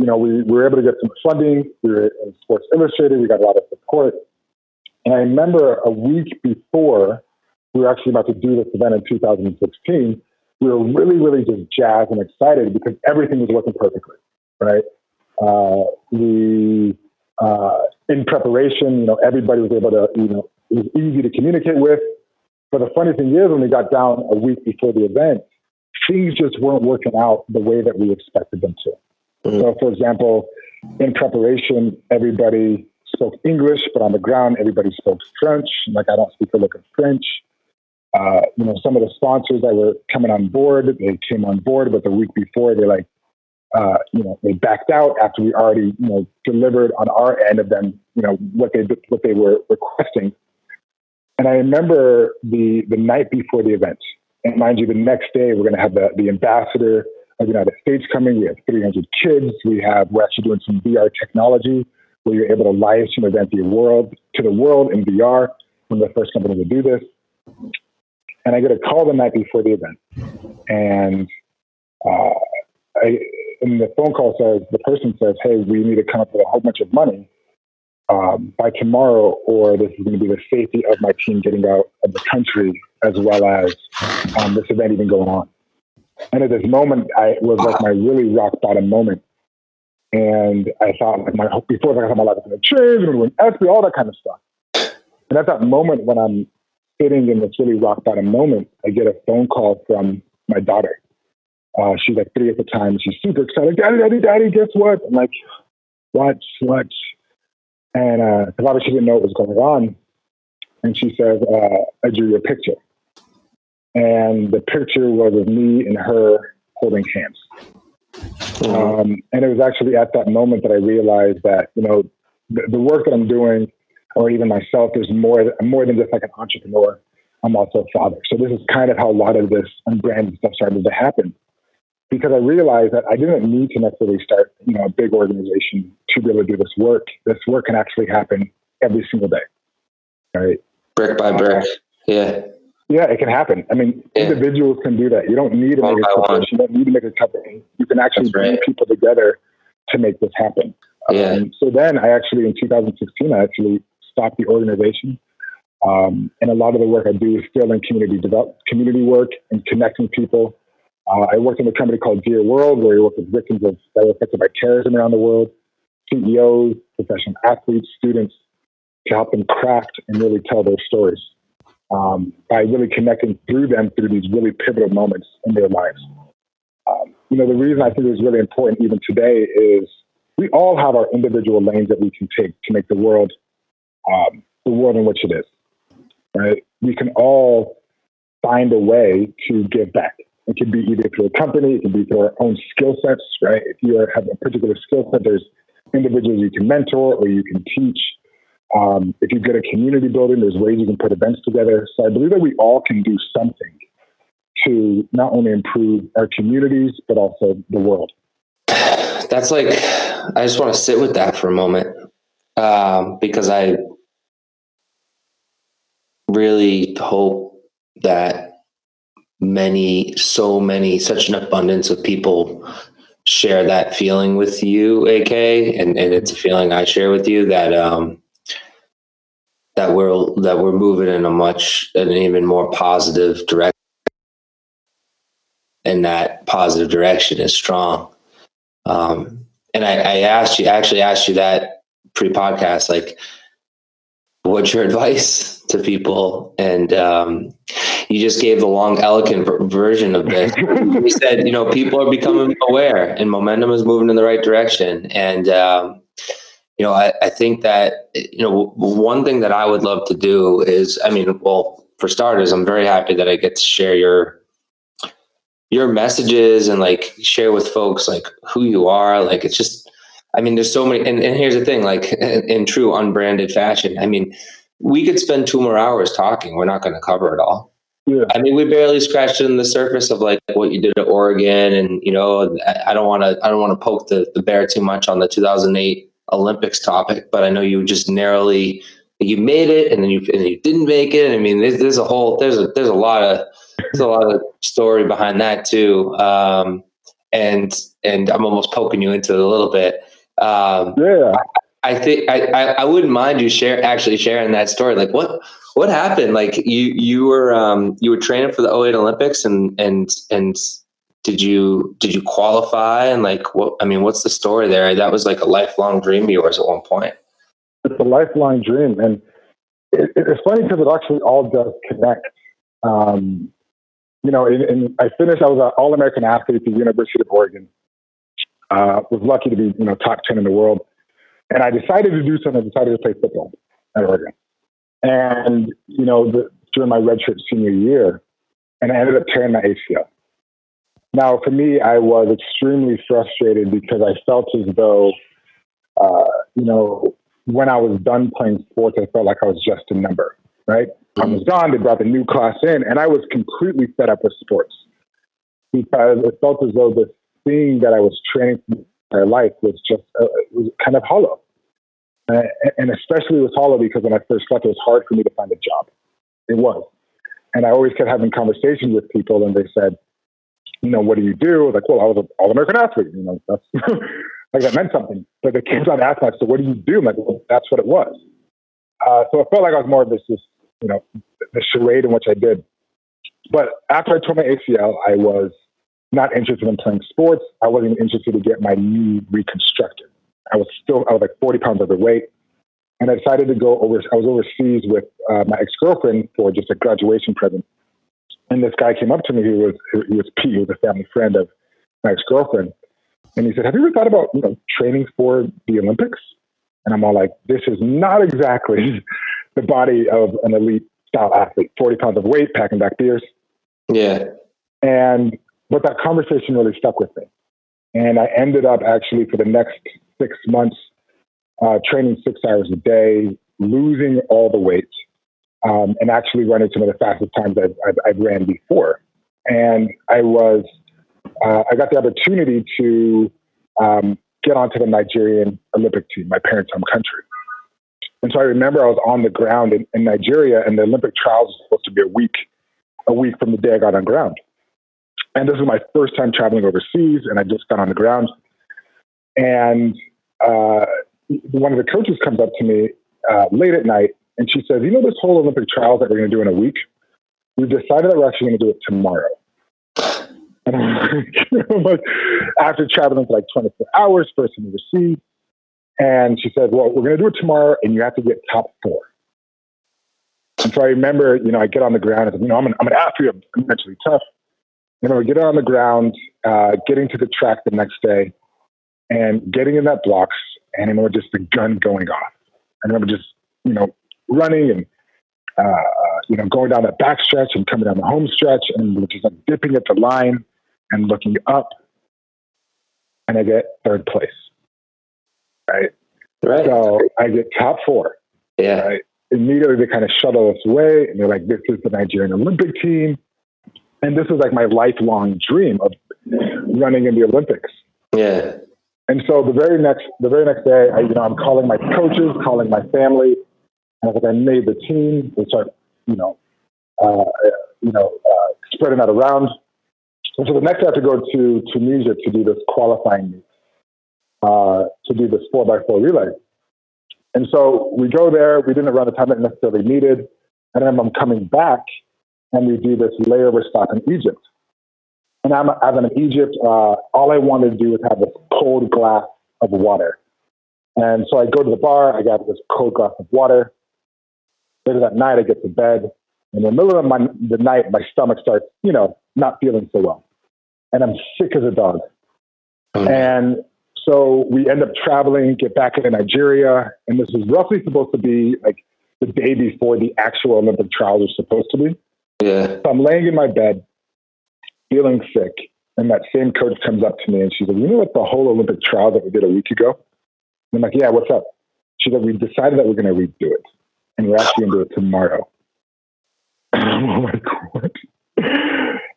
you know, we, we were able to get some funding. We were in Sports Illustrated. We got a lot of support. And I remember a week before we were actually about to do this event in 2016, we were really, really just jazzed and excited because everything was working perfectly, right? Uh, we, uh, in preparation, you know, everybody was able to, you know, it was easy to communicate with. But the funny thing is, when we got down a week before the event, things just weren't working out the way that we expected them to. Mm-hmm. So, for example, in preparation, everybody spoke English, but on the ground, everybody spoke French. Like I don't speak a lick of French. Uh, you know, some of the sponsors that were coming on board, they came on board, but the week before, they like, uh, you know, they backed out after we already, you know, delivered on our end of them, you know, what they what they were requesting. And I remember the the night before the event, and mind you, the next day we're going to have the the ambassador of the United States coming. We have 300 kids. We have we're actually doing some VR technology where you're able to live stream event the world to the world in VR. We're the first company to do this. And I get a call the night before the event, and uh, I, and the phone call says the person says, "Hey, we need to come up with a whole bunch of money um, by tomorrow, or this is going to be the safety of my team getting out of the country, as well as um, this event even going on." And at this moment, I was like my really rock bottom moment. And I thought like my before I thought my life was going to change and ESPY, all that kind of stuff. And at that moment, when I'm sitting in this really rock bottom moment, I get a phone call from my daughter. Uh, she's like three at the time. She's super excited. Daddy, daddy, daddy, guess what? I'm like, what, what? And uh, cause obviously she didn't know what was going on. And she says, uh, I drew your picture and the picture was of me and her holding hands. Mm-hmm. Um, and it was actually at that moment that I realized that, you know, the, the, work that I'm doing or even myself, there's more, more than just like an entrepreneur. I'm also a father. So this is kind of how a lot of this unbranded stuff started to happen. Because I realized that I didn't need to necessarily start, you know, a big organization to be able to do this work. This work can actually happen every single day. Right. Brick by brick. Yeah. Yeah, it can happen. I mean, yeah. individuals can do that. You don't need to make a corporation. You don't need to make a company. You can actually right. bring people together to make this happen. Yeah. Um, so then I actually, in 2016, I actually stopped the organization. Um, and a lot of the work I do is still in community develop, community work and connecting people. Uh, I work in a company called Dear World, where we work with victims of that were affected by terrorism around the world, CEOs, professional athletes, students, to help them craft and really tell their stories um, by really connecting through them through these really pivotal moments in their lives. Um, you know, the reason I think it's really important even today is we all have our individual lanes that we can take to make the world um, the world in which it is. Right? We can all find a way to give back. It can be either through a company, it can be through our own skill sets, right? If you have a particular skill set, there's individuals you can mentor or you can teach. Um, if you're good at community building, there's ways you can put events together. So I believe that we all can do something to not only improve our communities, but also the world. That's like, I just want to sit with that for a moment um, because I really hope that many, so many, such an abundance of people share that feeling with you, AK, and, and it's a feeling I share with you that um, that we're that we're moving in a much an even more positive direction, and that positive direction is strong. Um, and I, I asked you, actually asked you that pre-podcast, like, what's your advice to people? And um, you just gave the long, elegant ver- version of this. you said, you know, people are becoming aware, and momentum is moving in the right direction. And um, you know, I, I think that you know one thing that I would love to do is, I mean, well, for starters, I'm very happy that I get to share your your messages and like share with folks like who you are. Like it's just, I mean, there's so many. And, and here's the thing, like in, in true unbranded fashion, I mean, we could spend two more hours talking. We're not going to cover it all. Yeah. I mean, we barely scratched in the surface of like what you did at Oregon, and you know, I don't want to, I don't want to poke the, the bear too much on the 2008 Olympics topic, but I know you just narrowly you made it, and then you and you didn't make it. I mean, there's, there's a whole there's a there's a lot of there's a lot of story behind that too. Um, and and I'm almost poking you into it a little bit. Um, yeah. I, think I, I, wouldn't mind you share actually sharing that story. Like what what happened? Like you you were um, you were training for the 08 Olympics and and and did you did you qualify and like what I mean what's the story there? That was like a lifelong dream of yours at one point. It's a lifelong dream, and it, it's funny because it actually all does connect. Um, you know, in, I finished. I was an All American athlete at the University of Oregon. Uh, was lucky to be, you know, top ten in the world, and I decided to do something. I decided to play football at Oregon, and you know, the, during my redshirt senior year, and I ended up tearing my ACL. Now, for me, I was extremely frustrated because I felt as though, uh, you know, when I was done playing sports, I felt like I was just a number right? I was gone. They brought the new class in, and I was completely fed up with sports because it felt as though the thing that I was training my life was just uh, was kind of hollow. Uh, and especially it was hollow because when I first left, it was hard for me to find a job. It was. And I always kept having conversations with people, and they said, you know, what do you do? I was like, well, I was an All American athlete. You know, that's like that meant something. But they came on asking, so what do you do? I'm like, well, that's what it was. Uh, so I felt like I was more of this, this you know, the charade in which I did. But after I tore my ACL, I was not interested in playing sports. I wasn't interested to get my knee reconstructed. I was still, I was like 40 pounds overweight. And I decided to go over, I was overseas with uh, my ex girlfriend for just a graduation present. And this guy came up to me, he was, he was Pete, he was a family friend of my ex girlfriend. And he said, Have you ever thought about, you know, training for the Olympics? And I'm all like, This is not exactly the body of an elite style athlete, 40 pounds of weight, packing back beers. Yeah. And, but that conversation really stuck with me. And I ended up actually for the next six months uh, training six hours a day, losing all the weight um, and actually running some of the fastest times I've, I've, I've ran before. And I was, uh, I got the opportunity to um, get onto the Nigerian Olympic team, my parents' home country. And so I remember I was on the ground in, in Nigeria, and the Olympic trials was supposed to be a week, a week from the day I got on ground. And this is my first time traveling overseas, and I just got on the ground. And uh, one of the coaches comes up to me uh, late at night, and she says, "You know this whole Olympic trials that we're going to do in a week? We've decided that we're actually going to do it tomorrow." And I'm like, after traveling for like 24 hours, first in overseas, and she said, "Well, we're going to do it tomorrow, and you have to get top four. And so I remember, you know, I get on the ground and you know, I'm an, I'm an athlete, I'm mentally tough. You know, get on the ground, uh, getting to the track the next day, and getting in that blocks, and I remember just the gun going off. I remember just, you know, running and, uh, you know, going down that back stretch and coming down the home stretch and just like dipping at the line and looking up. And I get third place. Right. Right. So I get top four. Yeah. Right. Immediately they kind of shuttle us away and they're like, this is the Nigerian Olympic team. And this is like my lifelong dream of running in the Olympics. Yeah. And so the very next the very next day, I, you know, I'm calling my coaches, calling my family, and I was like, I made the team. They start, you know, uh, you know, uh, spreading that around. And so the next day, I have to go to Tunisia to do this qualifying meet, uh, to do this four by four relay. And so we go there. We didn't run the time that necessarily needed, and then I'm coming back, and we do this layover stop in Egypt. And I'm, I'm in Egypt. Uh, all I wanted to do was have this cold glass of water. And so I go to the bar. I got this cold glass of water. Later that night, I get to bed. In the middle of my, the night, my stomach starts, you know, not feeling so well. And I'm sick as a dog. Mm. And so we end up traveling, get back into Nigeria. And this is roughly supposed to be like the day before the actual Olympic trials are supposed to be. Yeah. So I'm laying in my bed, feeling sick, and that same coach comes up to me and she's like, "You know what? The whole Olympic trial that we did a week ago." And I'm like, "Yeah, what's up?" She's like, "We decided that we're going to redo it, and we're actually going to do it tomorrow." I'm like, "What?"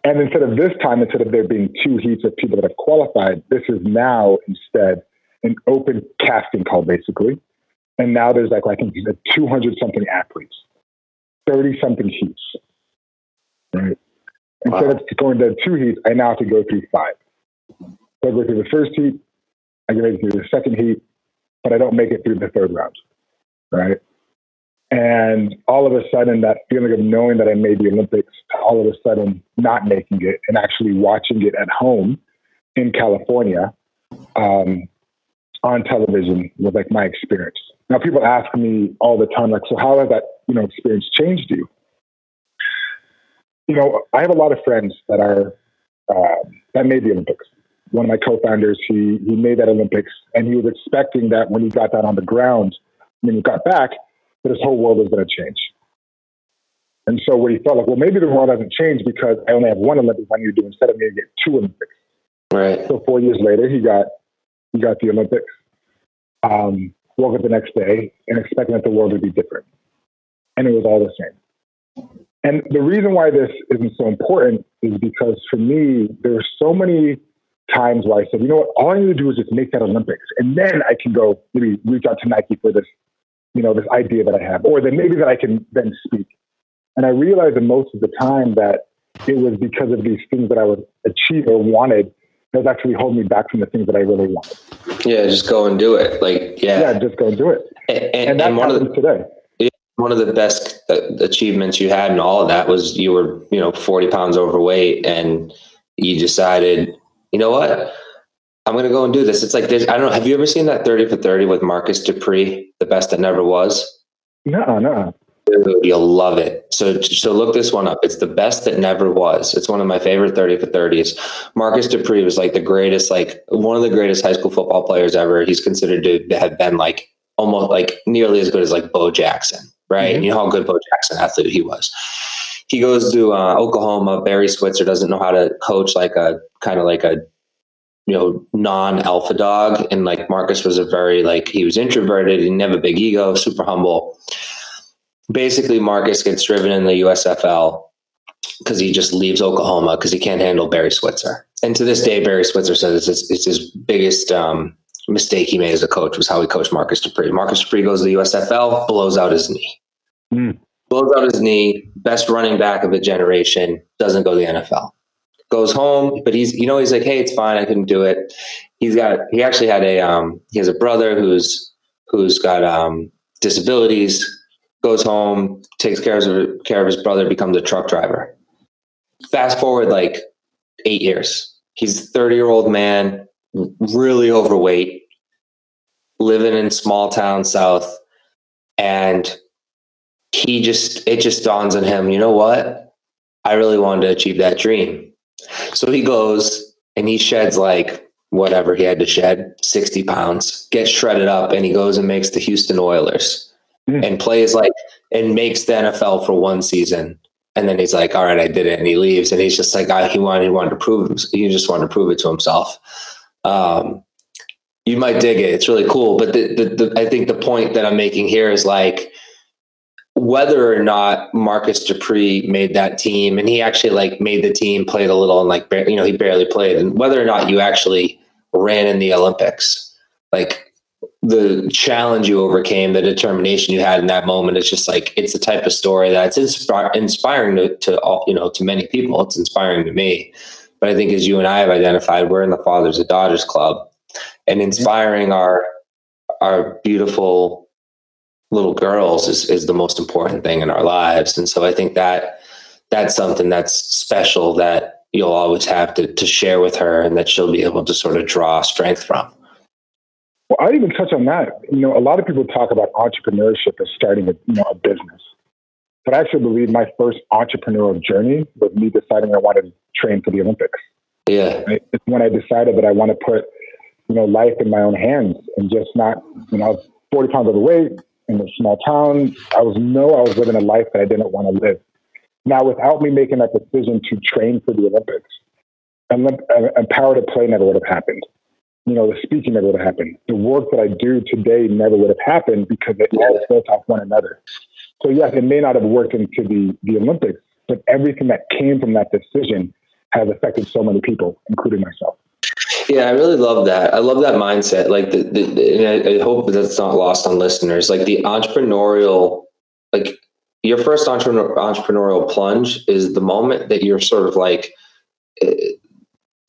And instead of this time, instead of there being two heats of people that have qualified, this is now instead an open casting call, basically. And now there's like I think 200 something athletes, 30 something heats. Right. Instead of going to two heats, I now have to go through five. So I go through the first heat, I get through the second heat, but I don't make it through the third round. Right. And all of a sudden, that feeling of knowing that I made the Olympics, all of a sudden not making it and actually watching it at home in California um, on television was like my experience. Now, people ask me all the time, like, so how has that you know experience changed you? You know, I have a lot of friends that are um, that made the Olympics. One of my co-founders, he he made that Olympics, and he was expecting that when he got that on the ground, when he got back, that his whole world was going to change. And so what he felt like, well, maybe the world hasn't changed because I only have one Olympics I need to do instead of me get two Olympics. Right. So four years later, he got he got the Olympics. Um, woke up the next day and expecting that the world would be different, and it was all the same. And the reason why this isn't so important is because for me, there were so many times where I said, you know what, all I need to do is just make that Olympics, and then I can go maybe reach out to Nike for this, you know, this idea that I have, or then maybe that I can then speak. And I realized that most of the time that it was because of these things that I would achieve or wanted that was actually holding me back from the things that I really wanted. Yeah. Just go and do it. Like, Yeah, yeah. just go and do it. And, And, and, that's and one of the today. One of the best uh, achievements you had in all of that was you were you know 40 pounds overweight and you decided you know what? I'm going to go and do this. It's like there's i don't know have you ever seen that 30 for 30 with marcus dupree the best that never was? No, no. You'll love it. So so look this one up. It's the best that never was. It's one of my favorite 30 for 30s marcus dupree was like the greatest like one of the greatest high school football players ever. He's considered to have been like almost like nearly as good as like bo jackson right? Mhm. you know how good bo jackson athlete he was. He goes to uh, oklahoma barry switzer doesn't know how to coach like a kind of like a you know non-alpha dog. And like marcus was a very like he was introverted he didn't have a big ego super humble. Basically marcus gets driven in the usfl because he just leaves oklahoma because he can't handle barry switzer. And to this day barry switzer says it's, it's his biggest um, mistake he made as a coach was how he coached marcus dupree. Marcus dupree goes to the usfl blows out his knee Mm. blows out his knee best running back of a generation doesn't go to the nfl goes home, but he's you know he's like, hey, it's fine, I couldn't do it. He's got he actually had a um, he has a brother who's who's got um, disabilities. Goes home, takes care of care of his brother, becomes a truck driver. Fast forward like eight years, he's a thirty year old man, really overweight, living in small town south, and he just it just dawns on him, you know what? I really wanted to achieve that dream. So he goes and he sheds like whatever he had to shed, 60 pounds, gets shredded up, and he goes and makes the Houston Oilers Mm. and plays like and makes the NFL for one season. And then he's like, all right, I did it. And he leaves. And he's just like, I, he wanted, he wanted to prove, he just wanted to prove it to himself. Um, you might dig it. It's really cool. But the, the, the, I think the point that I'm making here is like, whether or not Marcus Dupree made that team, and he actually like made the team, played a little, and like bar- you know he barely played, and whether or not you actually ran in the Olympics, like the challenge you overcame, the determination you had in that moment, it's just like it's the type of story that's inspi- inspiring to, to all you know to many people. It's inspiring to me, but I think as you and I have identified, we're in the Fathers and Daughters Club, and inspiring our our beautiful little girls is, is the most important thing in our lives. And so I think that that's something that's special that you'll always have to, to share with her and that she'll be able to sort of draw strength from. Well, I'd even touch on that. You know, a lot of people talk about entrepreneurship as starting a, you know, a business. But I actually believe my first entrepreneurial journey was me deciding I wanted to train for the Olympics. Yeah. Right? It's when I decided that I want to put, you know, life in my own hands and just not, you know, I was 40 pounds overweight in a small town. I was know I was living a life that I didn't want to live. Now, without me making that decision to train for the Olympics, Empower to Play never would have happened. You know, the speaking never would have happened. The work that I do today never would have happened because it all built off one another. So yes, it may not have worked into the, the Olympics, but everything that came from that decision has affected so many people, including myself. Yeah, I really love that. I love that mindset. Like, the, the, and I, I hope that's not lost on listeners. Like the entrepreneurial, like your first entrepreneur, entrepreneurial plunge is the moment that you're sort of like, uh,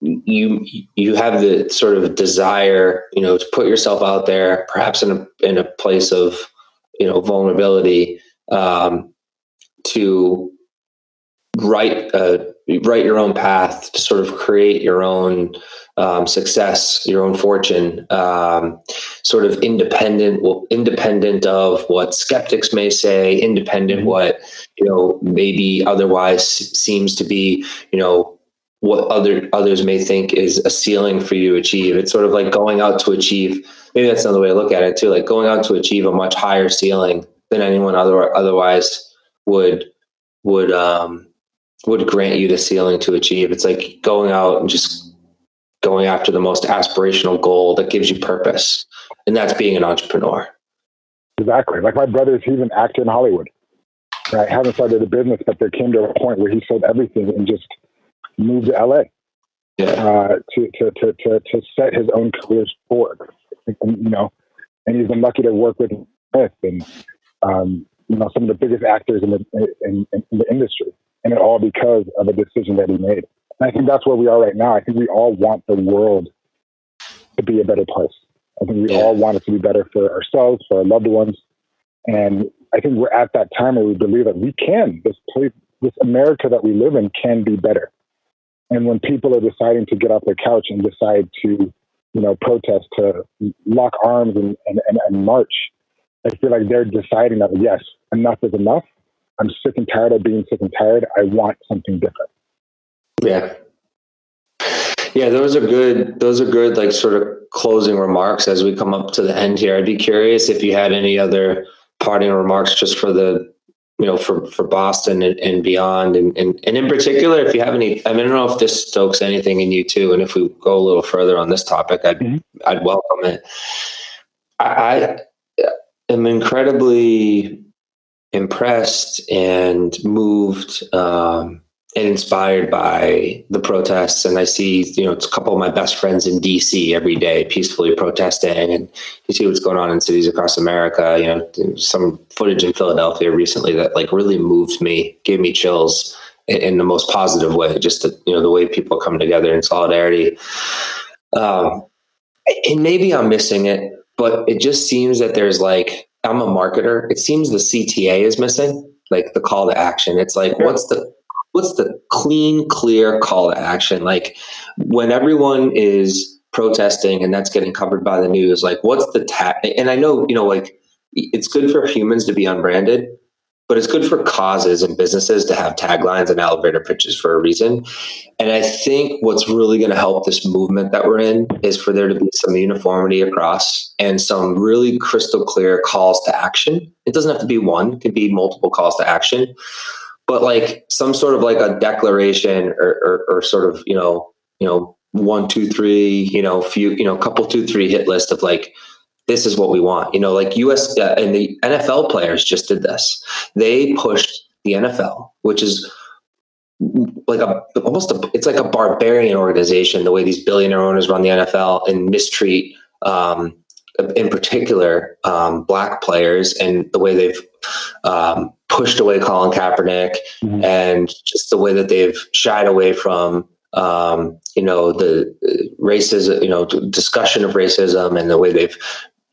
you you have the sort of desire, you know, to put yourself out there, perhaps in a in a place of, you know, vulnerability, um, to write uh, write your own path, to sort of create your own um, success, your own fortune, um, sort of independent, well, independent of what skeptics may say, independent what you know maybe otherwise seems to be, you know, what other others may think is a ceiling for you to achieve. It's sort of like going out to achieve. Maybe that's another way to look at it too. Like going out to achieve a much higher ceiling than anyone other otherwise would would um, would grant you the ceiling to achieve. It's like going out and just going after the most aspirational goal that gives you purpose. And that's being an entrepreneur. Exactly. Like my brother's, he's an actor in Hollywood. Right. Haven't started a business, but there came to a point where he sold everything and just moved to LA Yeah. uh, to, to, to, to, to set his own career forward. And, you know, and he's been lucky to work with Smith and, um, you know, some of the biggest actors in the, in, in the industry. And it all because of a decision that he made. And I think that's where we are right now. I think we all want the world to be a better place. I think we all want it to be better for ourselves, for our loved ones. And I think we're at that time where we believe that we can. This place, this America that we live in can be better. And when people are deciding to get off their couch and decide to, you know, protest, to lock arms and, and, and, and march, I feel like they're deciding that, yes, enough is enough. I'm sick and tired of being sick and tired. I want something different. Yeah. Yeah, those are good. Those are good, like sort of closing remarks as we come up to the end here. I'd be curious if you had any other parting remarks just for the you know, for, for Boston and, and beyond. And, and, and in particular, if you have any, I mean, I don't know if this stokes anything in you too. And if we go a little further on this topic, I'd, mm-hmm. I'd welcome it. I, I am incredibly impressed and moved um, and inspired by the protests. And I see, you know, it's a couple of my best friends in DC every day peacefully protesting. And you see what's going on in cities across America. You know, some footage in Philadelphia recently that like really moved me, gave me chills in, in the most positive way. Just to, you know, the way people come together in solidarity. Um, and maybe I'm missing it, but it just seems that there's like I'm a marketer. It seems the CTA is missing, like the call to action. It's like, what's the what's the clean, clear call to action? Like when everyone is protesting and that's getting covered by the news, like what's the tag? And I know, you know, like it's good for humans to be unbranded, but it's good for causes and businesses to have taglines and elevator pitches for a reason. And I think what's really going to help this movement that we're in is for there to be some uniformity across and some really crystal clear calls to action. It doesn't have to be one, it could be multiple calls to action, but like some sort of like a declaration or, or, or sort of, you know, you know, one, two, three, you know, few, you know, couple, two, three hit list of like, this is what we want. You know, like US uh, and the NFL players just did this. They pushed the NFL, which is like a almost a, it's like a barbarian organization the way these billionaire owners run the NFL and mistreat um, in particular um, black players and the way they've um, pushed away Colin Kaepernick mm-hmm. and just the way that they've shied away from um, you know the racism you know discussion of racism and the way they've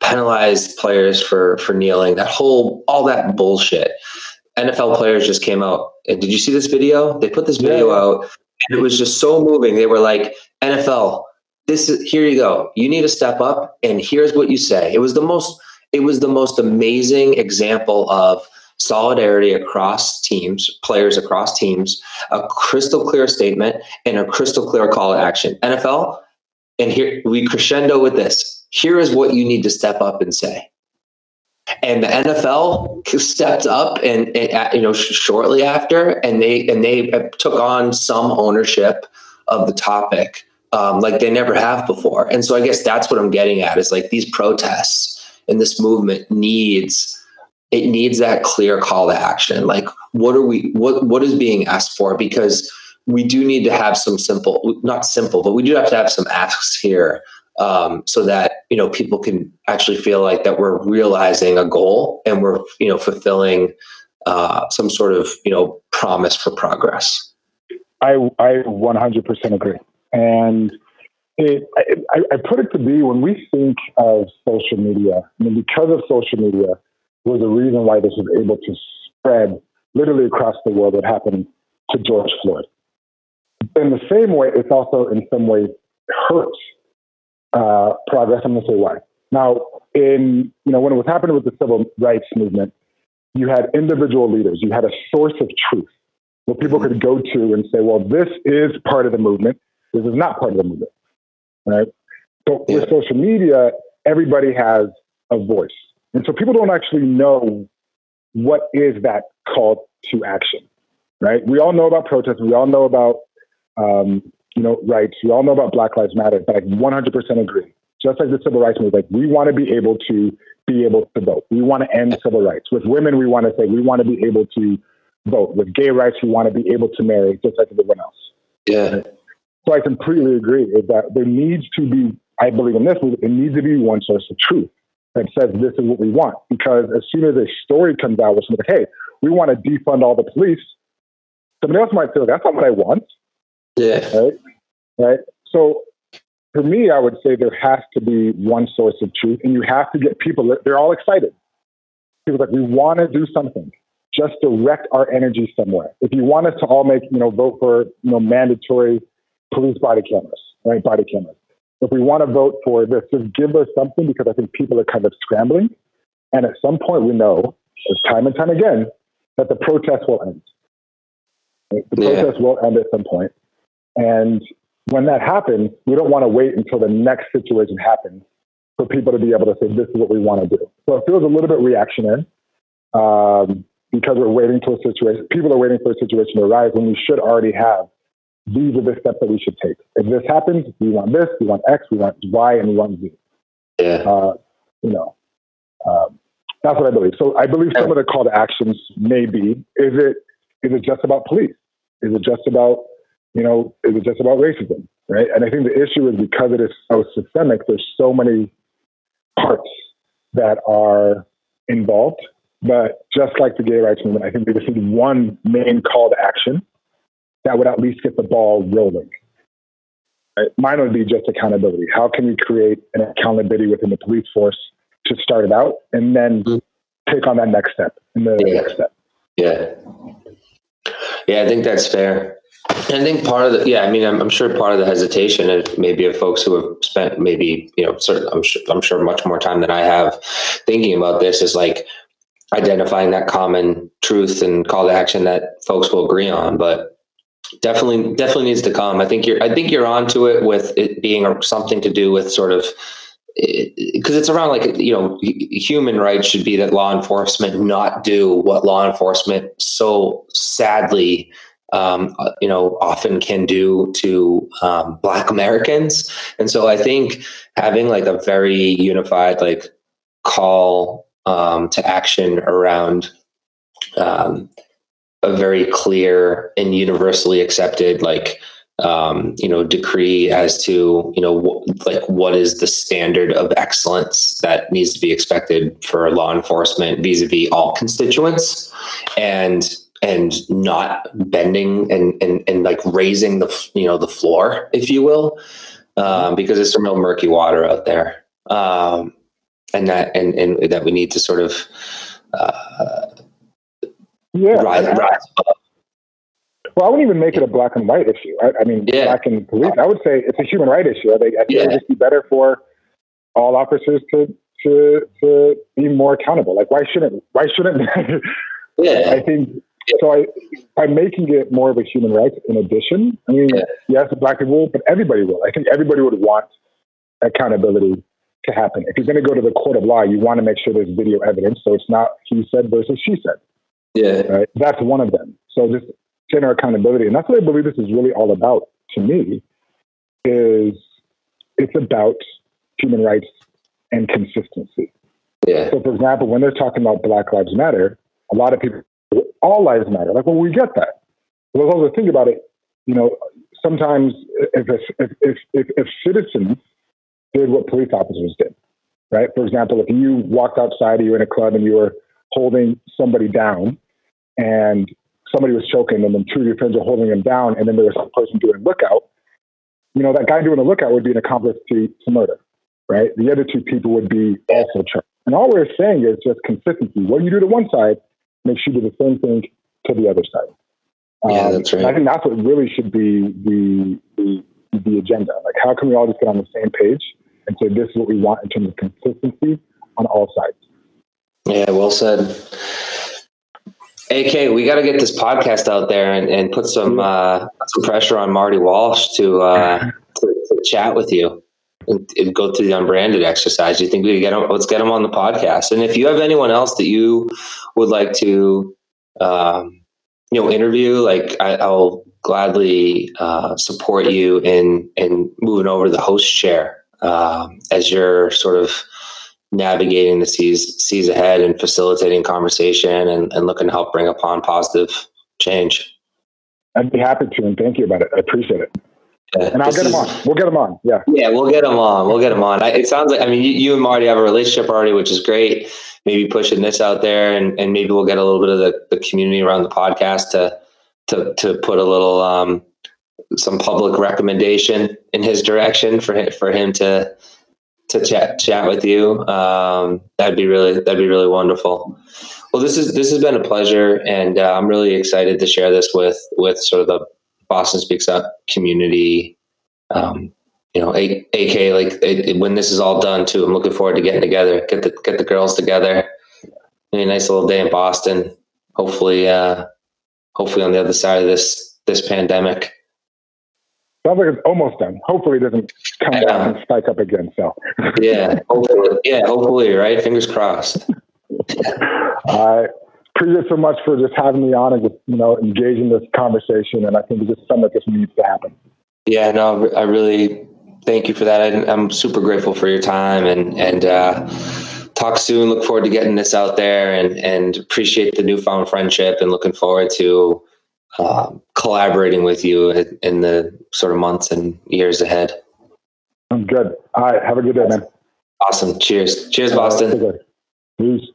penalized players for for kneeling. That whole all that bullshit. NFL players just came out. And did you see this video? They put this video yeah. out, and it was just so moving. They were like, NFL, this is here you go. You need to step up, and here's what you say. It was the most. It was the most amazing example of solidarity across teams, players across teams, a crystal clear statement, and a crystal clear call to action. NFL, and here we crescendo with this here is what you need to step up and say. And the NFL stepped up and, and uh, you know shortly after, and they and they uh, took on some ownership of the topic um, like they never have before. And so I guess that's what I'm getting at is like these protests and this movement needs it needs that clear call to action. Like what are we what what is being asked for? Because we do need to have some simple, not simple, but we do have to have some asks here um, so that you know people can actually feel like that we're realizing a goal and we're you know fulfilling uh, some sort of you know promise for progress. I I 100% agree, and it I, I put it to be when we think of social media. I mean, because of social media, was the reason why this was able to spread literally across the world. What happened to George Floyd? In the same way, it's also in some ways hurts uh, progress. I'm going to say why. Now, in you know when it was happening with the civil rights movement, you had individual leaders. You had a source of truth where people could go to and say, "Well, this is part of the movement. This is not part of the movement." Right. So with social media, everybody has a voice, and so people don't actually know what is that call to action. Right. We all know about protests. We all know about um, you know, rights. We all know about Black Lives Matter, but I 100% agree. Just like the civil rights movement, like we want to be able to be able to vote. We want to end civil rights. With women, we want to say we want to be able to vote. With gay rights, we want to be able to marry just like everyone else. Yeah. So I completely agree. Is that there needs to be, I believe in this, it needs to be one source of truth that says this is what we want. Because as soon as a story comes out with something like, hey, we want to defund all the police, somebody else might say, that's not what I want. Yeah. Right. Right. So for me, I would say there has to be one source of truth, and you have to get people. They're all excited. People like we want to do something. Just direct our energy somewhere. If you want us to all make, you know, vote for, you know, mandatory police body cameras, right? Body cameras. If we want to vote for this, just give us something because I think people are kind of scrambling. And at some point, we know, time and time again, that the protest will end. The yeah. protest will end at some point. And when that happens, we don't want to wait until the next situation happens for people to be able to say, this is what we want to do. So it feels a little bit reactionary. Um, because we're waiting for a situation, people are waiting for a situation to arise when we should already have. These are the steps that we should take. If this happens, we want this, we want X, we want Y, and we want Z. Yeah. Uh, you know, um, that's what I believe. So I believe some of the call to actions may be: is it is it just about police? Is it just about you know? Is it just about racism? Right? And I think the issue is because it is so systemic. There's so many parts that are involved. But just like the gay rights movement, I think we just need one main call to action that would at least get the ball rolling. Right? Mine would be just accountability. How can we create an accountability within the police force to start it out and then mm-hmm. take on that next step and the yeah. next step? Yeah. Yeah, I think that's fair. I think part of the yeah, I mean, I'm, I'm, sure part of the hesitation is maybe of folks who have spent maybe you know, certain I'm sure I'm sure much more time than I have thinking about this is like identifying that common truth and call to action that folks will agree on. But definitely, definitely needs to come. I think you're I think you're onto it with it being something to do with sort of because it's around like you know human rights should be that law enforcement not do what law enforcement so sadly um, uh, you know, often can do to um, Black Americans. And so I think having like a very unified like call um, to action around um, a very clear and universally accepted like um, you know decree as to you know wh- like what is the standard of excellence that needs to be expected for law enforcement vis-a-vis all constituents and and not bending and, and, and like raising the, you know, the floor, if you will, um, because there's some real murky water out there. Um, and that, and, and that we need to sort of, uh, yeah, rise, rise above. Well, I wouldn't even make it a black and white issue. I, I mean, yeah. black and police. I would say it's a human right issue. I think, I think yeah. it would just be better for all officers to to to be more accountable. Like, why shouldn't why shouldn't? yeah, I think so I, by making it more of a human right in addition, I mean, yeah. yes, black people will, but everybody will. I think everybody would want accountability to happen. If you're going to go to the court of law, you want to make sure there's video evidence. So it's not he said versus she said. Yeah. Right. That's one of them. So just general accountability. And that's what I believe this is really all about to me is it's about human rights and consistency. Yeah. So for example, when they're talking about Black Lives Matter, a lot of people all lives matter. Like, well, we get that. Well, also think about it. You know, sometimes if, if, if, if, if citizens did what police officers did, right? For example, if you walked outside, you were in a club and you were holding somebody down and somebody was choking and two of your friends were holding them down and then there was some person doing lookout, you know, that guy doing the lookout would be an accomplice to, to murder, right? The other two people would be also charged. And all we're saying is just consistency. What you do to one side, make sure you do the same thing to the other side. Yeah, um, that's right. I think that's what really should be the, the the agenda. Like, how can we all just get on the same page and say this is what we want in terms of consistency on all sides? Yeah, well said. AK, we got to get this podcast out there and, and put some uh, some pressure on Marty Walsh to, uh, to, to chat with you and, and, go through the unbranded exercise. You think we get him? Let's get him on the podcast. And if you have anyone else that you would like to, um, you know, interview, like I, will gladly uh, support you in in moving over to the host chair um, as you're sort of navigating the seas seas ahead and facilitating conversation and, and looking to help bring upon positive change. I'd be happy to, and thank you about it. I appreciate it. Yeah, and I'll get him on. We'll get him on. Yeah. Yeah, we'll get him on. We'll get him on. I, it sounds like I mean you, you, and Marty have a relationship already, which is great. Maybe pushing this out there, and, and maybe we'll get a little bit of the, the community around the podcast to to to put a little um, some public recommendation in his direction for him, for him to to chat chat with you. Um, that'd be really that'd be really wonderful. Well, this is this has been a pleasure, and uh, I'm really excited to share this with with sort of the Boston Speaks Up community. Um, you know, A- AK like it, it, when this is all done too. I'm looking forward to getting together, get the get the girls together. Maybe a nice little day in Boston. Hopefully, uh, hopefully on the other side of this this pandemic. Sounds like it's almost done. Hopefully, it doesn't come yeah. back and spike up again. So yeah, hopefully, yeah, hopefully, right? Fingers crossed. I appreciate so much for just having me on and just, you know, engaging this conversation. And I think it's just something that just needs to happen. Yeah, no, I really thank you for that. I, am super grateful for your time and, and, uh, talk soon. Look forward to getting this out there and, and appreciate the newfound friendship and looking forward to, uh, collaborating with you in the sort of months and years ahead. I'm good. All right. Have a good day, man. Awesome. Cheers. Cheers, Boston. Peace.